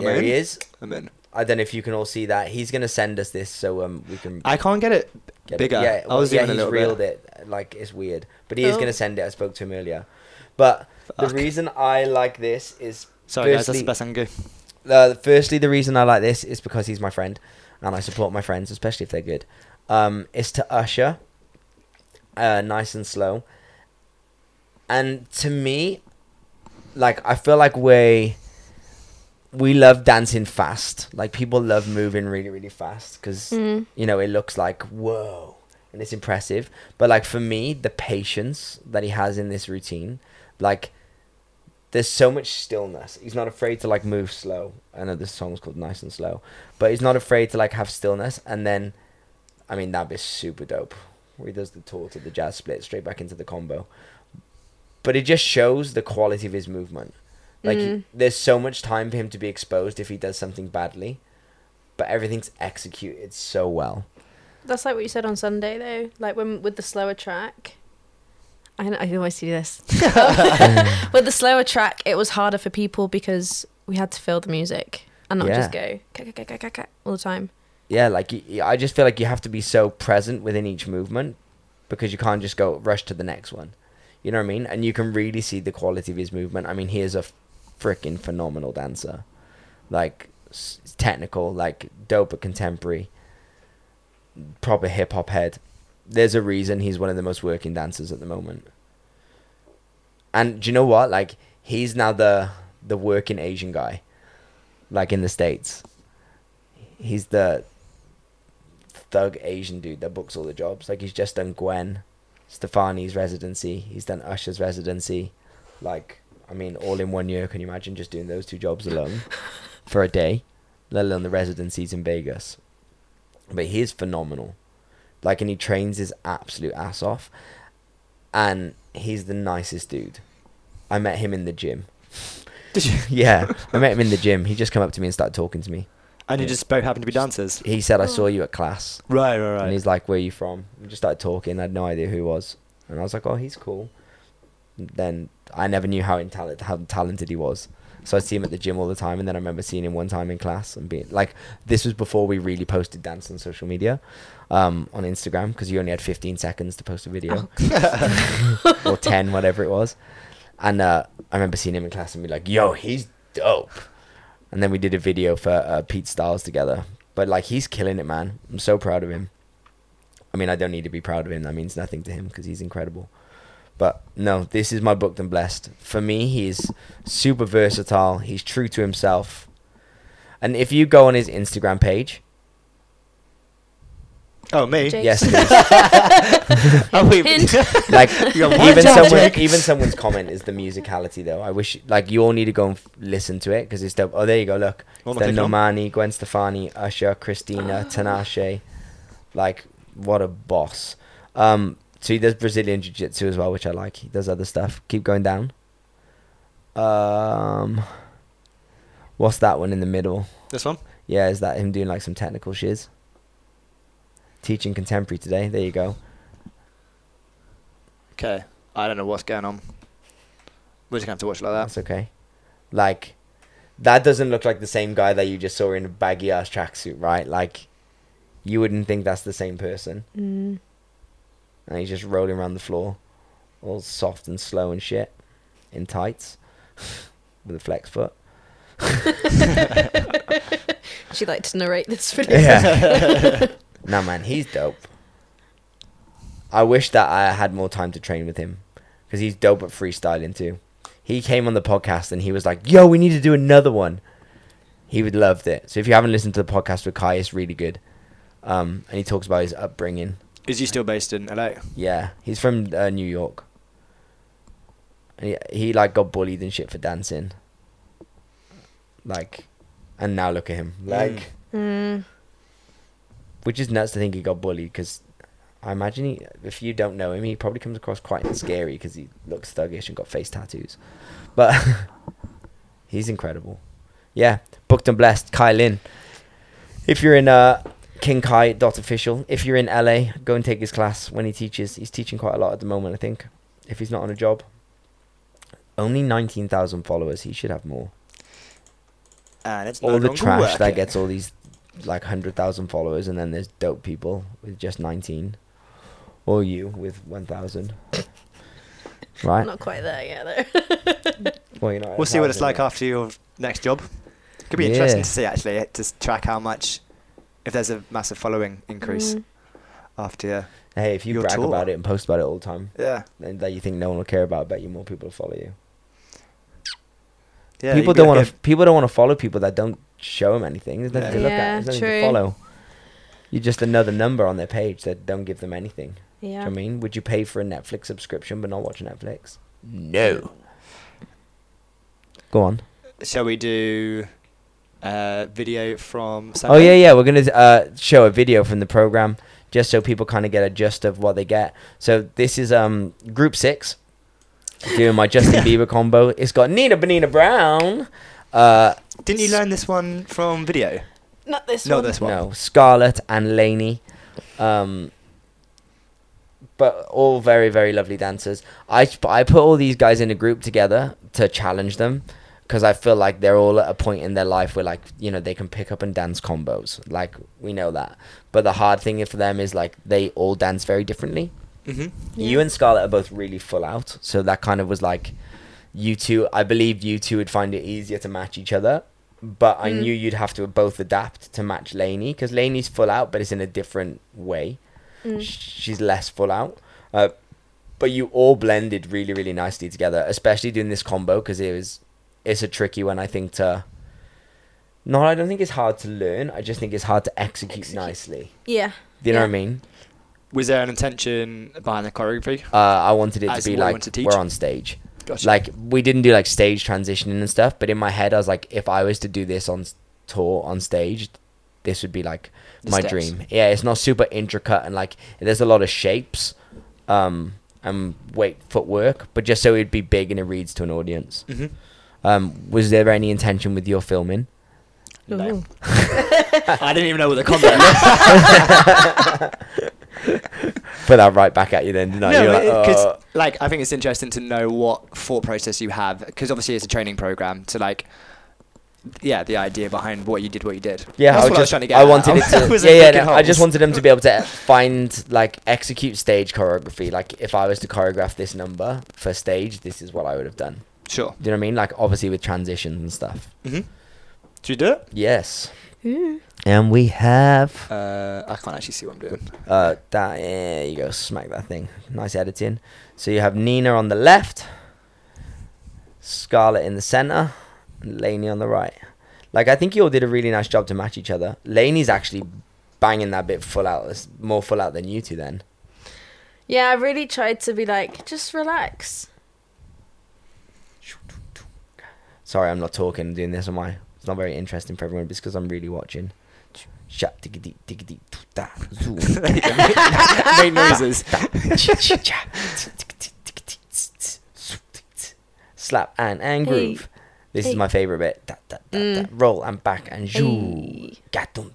I'm There in. he is. I'm in. I don't know if you can all see that. He's gonna send us this so um we can I can't get it get bigger. It. Yeah, I well, was yeah, doing a he's reeled bit. it. Like it's weird, but he is Oh. gonna send it. I spoke to him earlier, but Fuck. the reason I like this is Sorry, guys, that's firstly, the best I can go. uh, firstly, the reason I like this is because he's my friend, and I support my friends, especially if they're good. Um, is to Usher, uh, nice and slow, and to me, like I feel like we we love dancing fast. Like people love moving really, really fast because Mm. you know it looks like whoa and it's impressive. But like for me, the patience that he has in this routine, like there's so much stillness. He's not afraid to like move slow. I know this song's called Nice and Slow, but he's not afraid to like have stillness. And then, I mean, that'd be super dope. Where he does the tour to the jazz split straight back into the combo. But it just shows the quality of his movement. Like Mm. there's so much time for him to be exposed if he does something badly, but everything's executed so well. That's like what you said on Sunday, though. Like when with the slower track. I, know, I can always do this. [LAUGHS] with the slower track, it was harder for people because we had to feel the music and not just go "Ka- ka- ka- ka- ka- ka," all the time. Yeah, like I just feel like you have to be so present within each movement because you can't just go rush to the next one. You know what I mean? And you can really see the quality of his movement. I mean, he is a freaking phenomenal dancer. Like technical, like dope at contemporary, proper hip hop head. There's a reason he's one of the most working dancers at the moment. And do you know what? Like he's now the the working Asian guy, like in the states. He's the thug Asian dude that books all the jobs. Like he's just done Gwen Stefani's residency. He's done Usher's residency. Like I mean, all in one year. Can you imagine just doing those two jobs alone [LAUGHS] for a day? Let alone the residencies in Vegas. But he is phenomenal. Like, and he trains his absolute ass off. And he's the nicest dude. I met him in the gym. [LAUGHS] Did you? [LAUGHS] Yeah, I met him in the gym. He just come up to me and started talking to me. And you just both happen to be dancers. He said, "I saw oh. you at class." Right, right, right. And he's like, "Where are you from?" We just started talking. I had no idea who he was, and I was like, "Oh, he's cool." Then I never knew how intelligent, how talented he was. So I'd see him at the gym all the time, and then I remember seeing him one time in class and being like, "This was before we really posted dance on social media, um, on Instagram, because you only had 15 seconds to post a video, [LAUGHS] or 10, whatever it was." And uh, I remember seeing him in class and be like, "Yo, he's dope." And then we did a video for uh, Pete Styles together. But like, he's killing it, man. I'm so proud of him. I mean, I don't need to be proud of him. That means nothing to him because he's incredible. But no, this is my booked and blessed. For me, he's super versatile. He's true to himself. And if you go on his Instagram page, oh, me? Jake. yes, please. [LAUGHS] [LAUGHS] Oh, wait. [LAUGHS] Like even one someone, even someone's comment is the musicality though. I wish like you all need to go and f- listen to it because it's dope. Oh, there you go. Look, What it's am the clicking on? Normani, Gwen Stefani, Usher, Christina, [GASPS] Tinashe. Like what a boss. Um, so he does Brazilian Jiu Jitsu as well, which I like. He does other stuff. Keep going down. Um, what's that one in the middle? This one? Yeah, is that him doing like some technical shiz? Teaching contemporary today. There you go. Okay. I don't know what's going on. We're just going to have to watch it like that. That's okay. Like, that doesn't look like the same guy that you just saw in a baggy ass tracksuit, right? Like, you wouldn't think that's the same person. Mm. And he's just rolling around the floor, all soft and slow and shit, in tights, [LAUGHS] with a flex foot. [LAUGHS] She'd like to narrate this video. Yeah. [LAUGHS] no, man, he's dope. I wish that I had more time to train with him because he's dope at freestyling too. He came on the podcast and he was like, "Yo, we need to do another one." He would loved it. So if you haven't listened to the podcast with Kai, it's really good. Um, and he talks about his upbringing. Is he still based in LA? Yeah, he's from uh, New York. And he, he like got bullied and shit for dancing. Like, and now look at him. Like, Mm. which is nuts to think he got bullied because I imagine he, if you don't know him, he probably comes across quite scary because he looks thuggish and got face tattoos. But [LAUGHS] he's incredible. Yeah, booked and blessed. Kai Lin. If you're in uh, King Kai dot official, if you're in LA, go and take his class when he teaches. He's teaching quite a lot at the moment, I think. If he's not on a job, only nineteen thousand followers. He should have more. and it's no all the longer trash that gets all these like hundred thousand followers, and then there's dope people with just nineteen, or you with one thousand. [LAUGHS] Right. Not quite there yet, though. [LAUGHS] Well, you know, We'll see what it's like after your next job. Could be Yeah. interesting to see actually to track how much, if there's a massive following increase Mm. after. Your, Hey, if you your brag tour. about it and post about it all the time, yeah, and that you think no one will care about, I bet you more people will follow you. yeah. people don't like want to. People don't want to follow people that don't show them anything. There's nothing to look Yeah, at. There's nothing true. to follow. You're just another number on their page that don't give them anything. Do you know Yeah. what I mean, would you pay for a Netflix subscription but not watch Netflix? No. Go on. Shall we do a video from? Oh yeah, yeah. We're gonna uh, show a video from the program just so people kind of get a gist of what they get. So this is um group six doing my Justin [LAUGHS] Bieber combo. It's got Nina Benina Brown. Uh, Didn't you learn this one from video? Not this Not one. this one. no, Scarlett and Lainey. Um, but all very very lovely dancers. I I put all these guys in a group together to challenge them because I feel like they're all at a point in their life where like you know they can pick up and dance combos. Like we know that. But the hard thing for them is like they all dance very differently. Mm-hmm. You and Scarlett are both really full out, so that kind of was like you two. I believed you two would find it easier to match each other, but I Mm. knew you'd have to both adapt to match Lainey because Lainey's full out, but it's in a different way. Mm. She's less full out. Uh, but you all blended really, really nicely together, especially doing this combo because it was, it's a tricky one. I think to. No, I don't think it's hard to learn. I just think it's hard to execute, Execute. nicely. Yeah. Do you know Yeah. what I mean? Was there an intention behind the choreography? Uh, I wanted it As to be like to we're on stage. Gotcha. Like we didn't do like stage transitioning and stuff, but in my head I was like, if I was to do this on tour on stage, this would be like The my steps. dream. Yeah, it's not super intricate and like there's a lot of shapes, um, and weight footwork, but just so it'd be big and it reads to an audience. Mm-hmm. Um, was there any intention with your filming? No. [LAUGHS] I didn't even know what the combo [LAUGHS] was. Put that right back at you then, didn't I? no, You're like, because "Oh." like I think it's interesting to know what thought process you have because obviously it's a training program to like. Yeah, the idea behind what you did, what you did. Yeah, That's I, what was I was trying to get. I wanted [LAUGHS] it to. wasn't yeah, yeah. no, I just wanted them to be able to find, like, execute stage choreography. Like, if I was to choreograph this number for stage, this is what I would have done. Sure. Do you know what I mean? Like, obviously with transitions and stuff. Mm-hmm. Should we do it? Yes. Ooh. And we have Uh, I can't actually see what I'm doing. uh that. There you go. Smack that thing. Nice editing. So you have Nina on the left, Scarlett in the center, and Lainey on the right. Like, I think you all did a really nice job to match each other. Lainey's actually banging that bit full out. It's more full out than you two then. Yeah, I really tried to be like, just relax. Sorry, I'm not talking doing this on my. It's not very interesting for everyone because I'm really watching. Shut diggity diggity da zoom. Make noises. Slap and and Hey. groove. This is my favorite bit. Da, da, da, da. Mm. Roll and back and zoo. Hey. Ga dum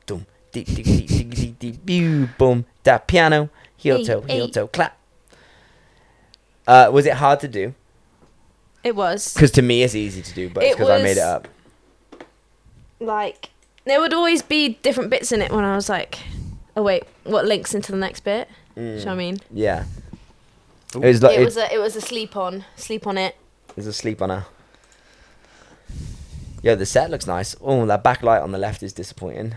boom. Da piano. Heel toe heel toe clap. Uh, was it hard to do? It was Because to me it's easy to do, but it's It because I made it was- up. like there would always be different bits in it when I was like, oh wait, what links into the next bit? Do you know what I Mm. mean? Yeah. It was like it it was a it was a sleep on, sleep on it. There's a sleep on her. Yo, the set looks nice. Oh, that backlight on the left is disappointing.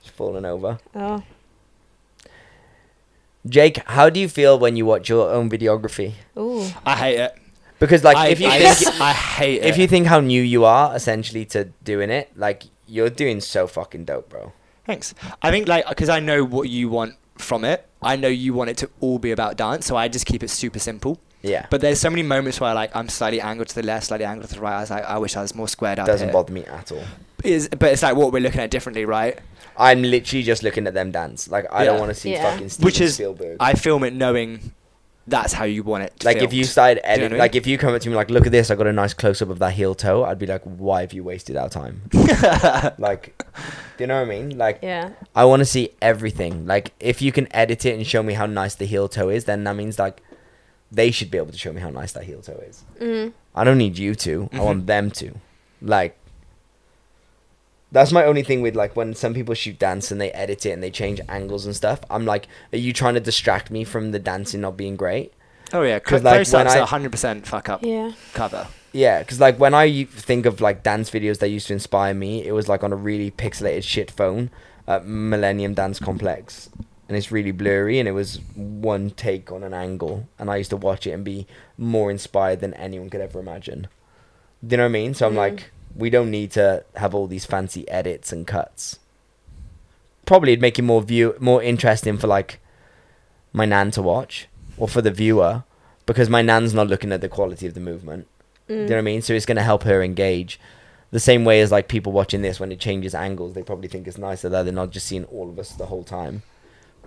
It's falling over. Oh, Jake, how do you feel when you watch your own videography? ooh, I hate it. Because like I, if you I, think I hate it. if you think how new you are essentially to doing it, like you're doing so fucking dope, bro. Thanks. I think like because I know what you want from it. I know you want it to all be about dance, so I just keep it super simple. Yeah. But there's so many moments where like I'm slightly angled to the left, slightly angled to the right. I was like, I wish I was more squared up. It doesn't here. bother me at all. Is but it's like what we're looking at differently, right? I'm literally just looking at them dance. Like I don't want to see Yeah. fucking Steven Which is Spielberg. I film it knowing that's how you want it. like if you started Do you know editing, I mean? like if you come up to me like, look at this, I got a nice close up of that heel toe. I'd be like, why have you wasted our time? [LAUGHS] like, do you know what I mean? Like, yeah, I want to see everything. Like, if you can edit it and show me how nice the heel toe is, then that means like they should be able to show me how nice that heel toe is. mm. I don't need you to. I Mhm. want them to. Like, That's my only thing with like when some people shoot dance and they edit it and they change angles and stuff. I'm like, are you trying to distract me from the dancing not being great? Oh yeah, 'Cause, close like, when I- 100 percent fuck up Yeah. cover. Yeah, because like when I think of like dance videos that used to inspire me, it was like on a really pixelated shit phone at Millennium Dance Complex, and it's really blurry, and it was one take on an angle, and I used to watch it and be more inspired than anyone could ever imagine. Do you know what I mean? So I'm Mm. like, we don't need to have all these fancy edits and cuts. Probably it'd make it more view more interesting for like my nan to watch or for the viewer because my nan's not looking at the quality of the movement. Do you know what I Mm. mean? So it's going to help her engage. The same way as like people watching this, when it changes angles, they probably think it's nicer that they're not just seeing all of us the whole time.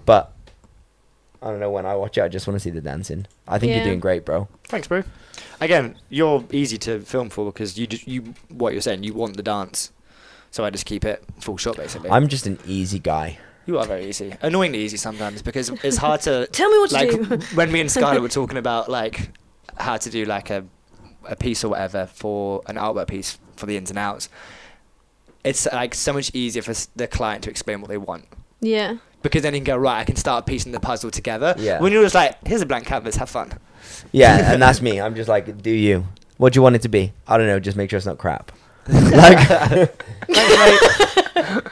But I don't know. When I watch it, I just want to see the dancing. I think Yeah. you're doing great, bro. Thanks, bro. Again, you're easy to film for because you just, you what you're saying. You want the dance, so I just keep it full shot basically. I'm just an easy guy. you are very easy, annoyingly easy sometimes because it's hard to [LAUGHS] Tell me what to like do. when me and Skylar were talking about like how to do like a a piece or whatever for an artwork piece for the ins and outs. It's like so much easier for the client to explain what they want yeah. Because then you can go right. I can start piecing the puzzle together. Yeah. When you're just like, here's a blank canvas, have fun. Yeah, [LAUGHS] and that's me. I'm just like, do you? What do you want it to be? I don't know. Just make sure it's not crap. [LAUGHS] like, [LAUGHS]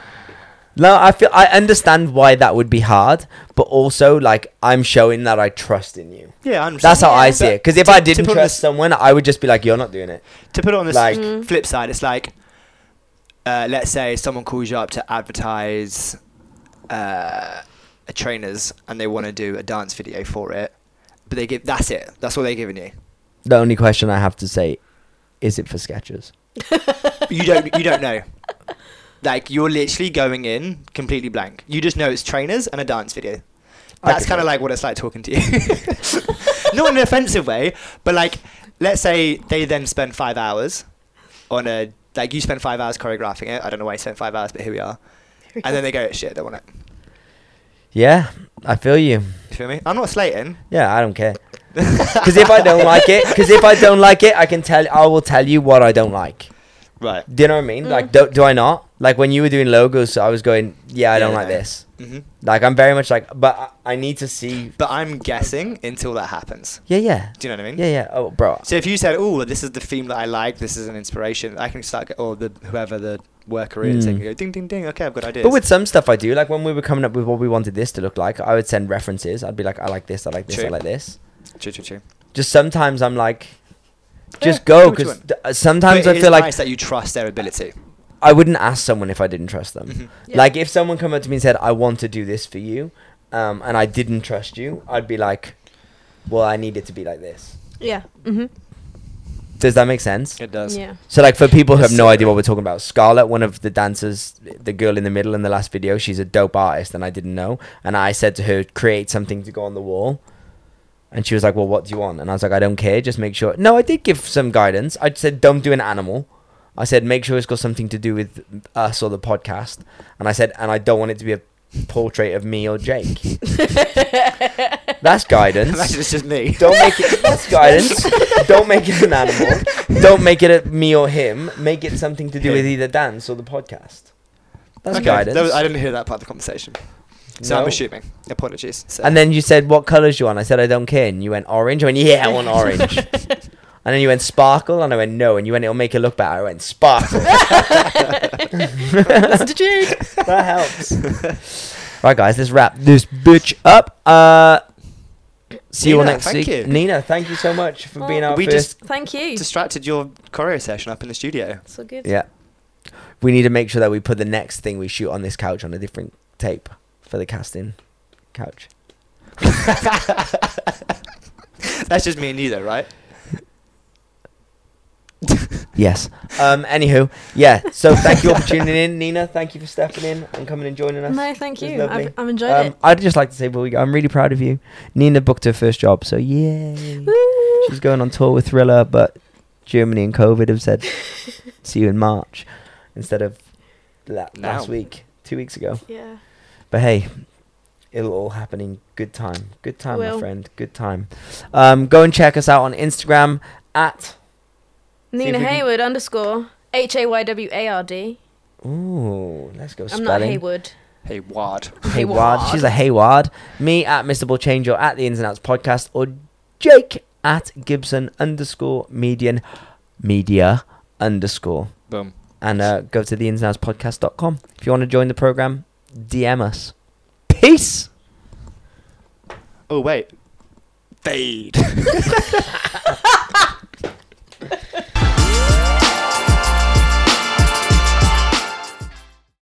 no, I feel I understand why that would be hard, but also like I'm showing that I trust in you. Yeah, I'm That's how I see it. Because if To- I didn't trust this- someone, I would just be like, "You're not doing it." to put it on the Like- Mm. flip side, it's like, uh, let's say someone calls you up to advertise uh, a trainers and they want to do a dance video for it, but they give that's it. That's all they're giving you. The only question I have to say, is it for sketches? You don't you don't know. Like you're literally going in completely blank. You just know it's trainers and a dance video. That's kind of like what it's like talking to you. [LAUGHS] Not in an offensive way, but like let's say they then spend five hours on a like you spend five hours choreographing it. I don't know why you spent five hours, but here we are. And then they go, shit, I don't want it. Yeah, I feel you. You feel me? I'm not slating. Yeah, I don't care. [LAUGHS] Because if I don't like it, because if I don't like it, I can tell. I will tell you what I don't like. Right. Do you know what I mean? Mm. Like, do, do I not? Like when you were doing logos, I was going, yeah, I don't Yeah, like no. this. hmm Like I'm very much like, but I, I need to see. But I'm guessing until that happens. Yeah, yeah, Do you know what I mean? yeah, yeah. Oh, bro. So if you said, "Oh, this is the theme that I like. This is an inspiration," I can start, go- or the whoever the worker is, they Mm. can go, "Ding, ding, ding." Okay, I've got ideas. But with some stuff I do, like when we were coming up with what we wanted this to look like, I would send references. I'd be like, I like this, I like this, I like this. true, true, true. Just sometimes I'm like, just do go because want. sometimes But I feel is like nice that you trust their ability. I wouldn't ask someone if I didn't trust them. Mhm. Yeah. Like if someone come up to me and said, "I want to do this for you," um, and I didn't trust you, I'd be like, "Well, I need it to be like this." Yeah. Mhm. Does that make sense? It does. Yeah. So, like for people who have no idea what we're talking about, Scarlett, one of the dancers, the girl in the middle in the last video, she's a dope artist, and I didn't know. And I said to her, "Create something to go on the wall." And she was like, "Well, what do you want?" And I was like, "I don't care. Just make sure." No, I did give some guidance. I said, "Don't do an animal." I said, "Make sure it's got something to do with us or the podcast." And I said, "And I don't want it to be a portrait of me or Jake." [LAUGHS] That's guidance. Imagine it's just me. Don't make it. That's guidance. [LAUGHS] Don't make it an animal. Don't make it a me or him. Make it something to do with either dance or the podcast. That's Okay, guidance. that was- I didn't hear that part of the conversation, so I'm No. assuming. Apologies. So. And then you said, "What colours you want?" I said, "I don't care." And you went orange. I went, "Yeah, I want orange." [LAUGHS] and then you went sparkle, and I went, "No." And you went, "It'll make it look better." I went sparkle. Listen to Jake. That helps. [LAUGHS] right, guys, let's wrap this bitch up. Uh, see you all Nina, next thank week. you. Nina, thank you so much for being Oh, our we first. just Thank you. distracted your choreo session up in the studio. so good. Yeah. We need to make sure that we put the next thing we shoot on this couch on a different tape for the casting couch. [LAUGHS] That's just me and you, though, right? [LAUGHS] Yes. Um. Anywho, yeah. So thank you all for tuning in, Nina. Thank you for stepping in and coming and joining us. No, thank you. I've, I've enjoyed Um, it. I'd just like to say, before we I'm really proud of you. Nina booked her first job, so yay. Woo. She's going on tour with Thriller, but Germany and COVID have said, [LAUGHS] see you in March instead of la- last week, two weeks ago. Yeah. But hey, it'll all happen in good time. Good time, my friend. Good time. Um, go and check us out on Instagram at Nina if we can- Hayward underscore H A Y W A R D. Ooh, let's go I'm spelling. not Haywood. Hey, Ward. Hayward. Hayward. She's a Hayward. Me at Mr. Ball Change or at the Ins and Outs podcast or Jake at Gibson underscore median media underscore. Boom. And uh, go to the ins and outs podcast.com. If you want to join the program, DM us. Peace. Oh, wait. Fade. [LAUGHS] [LAUGHS]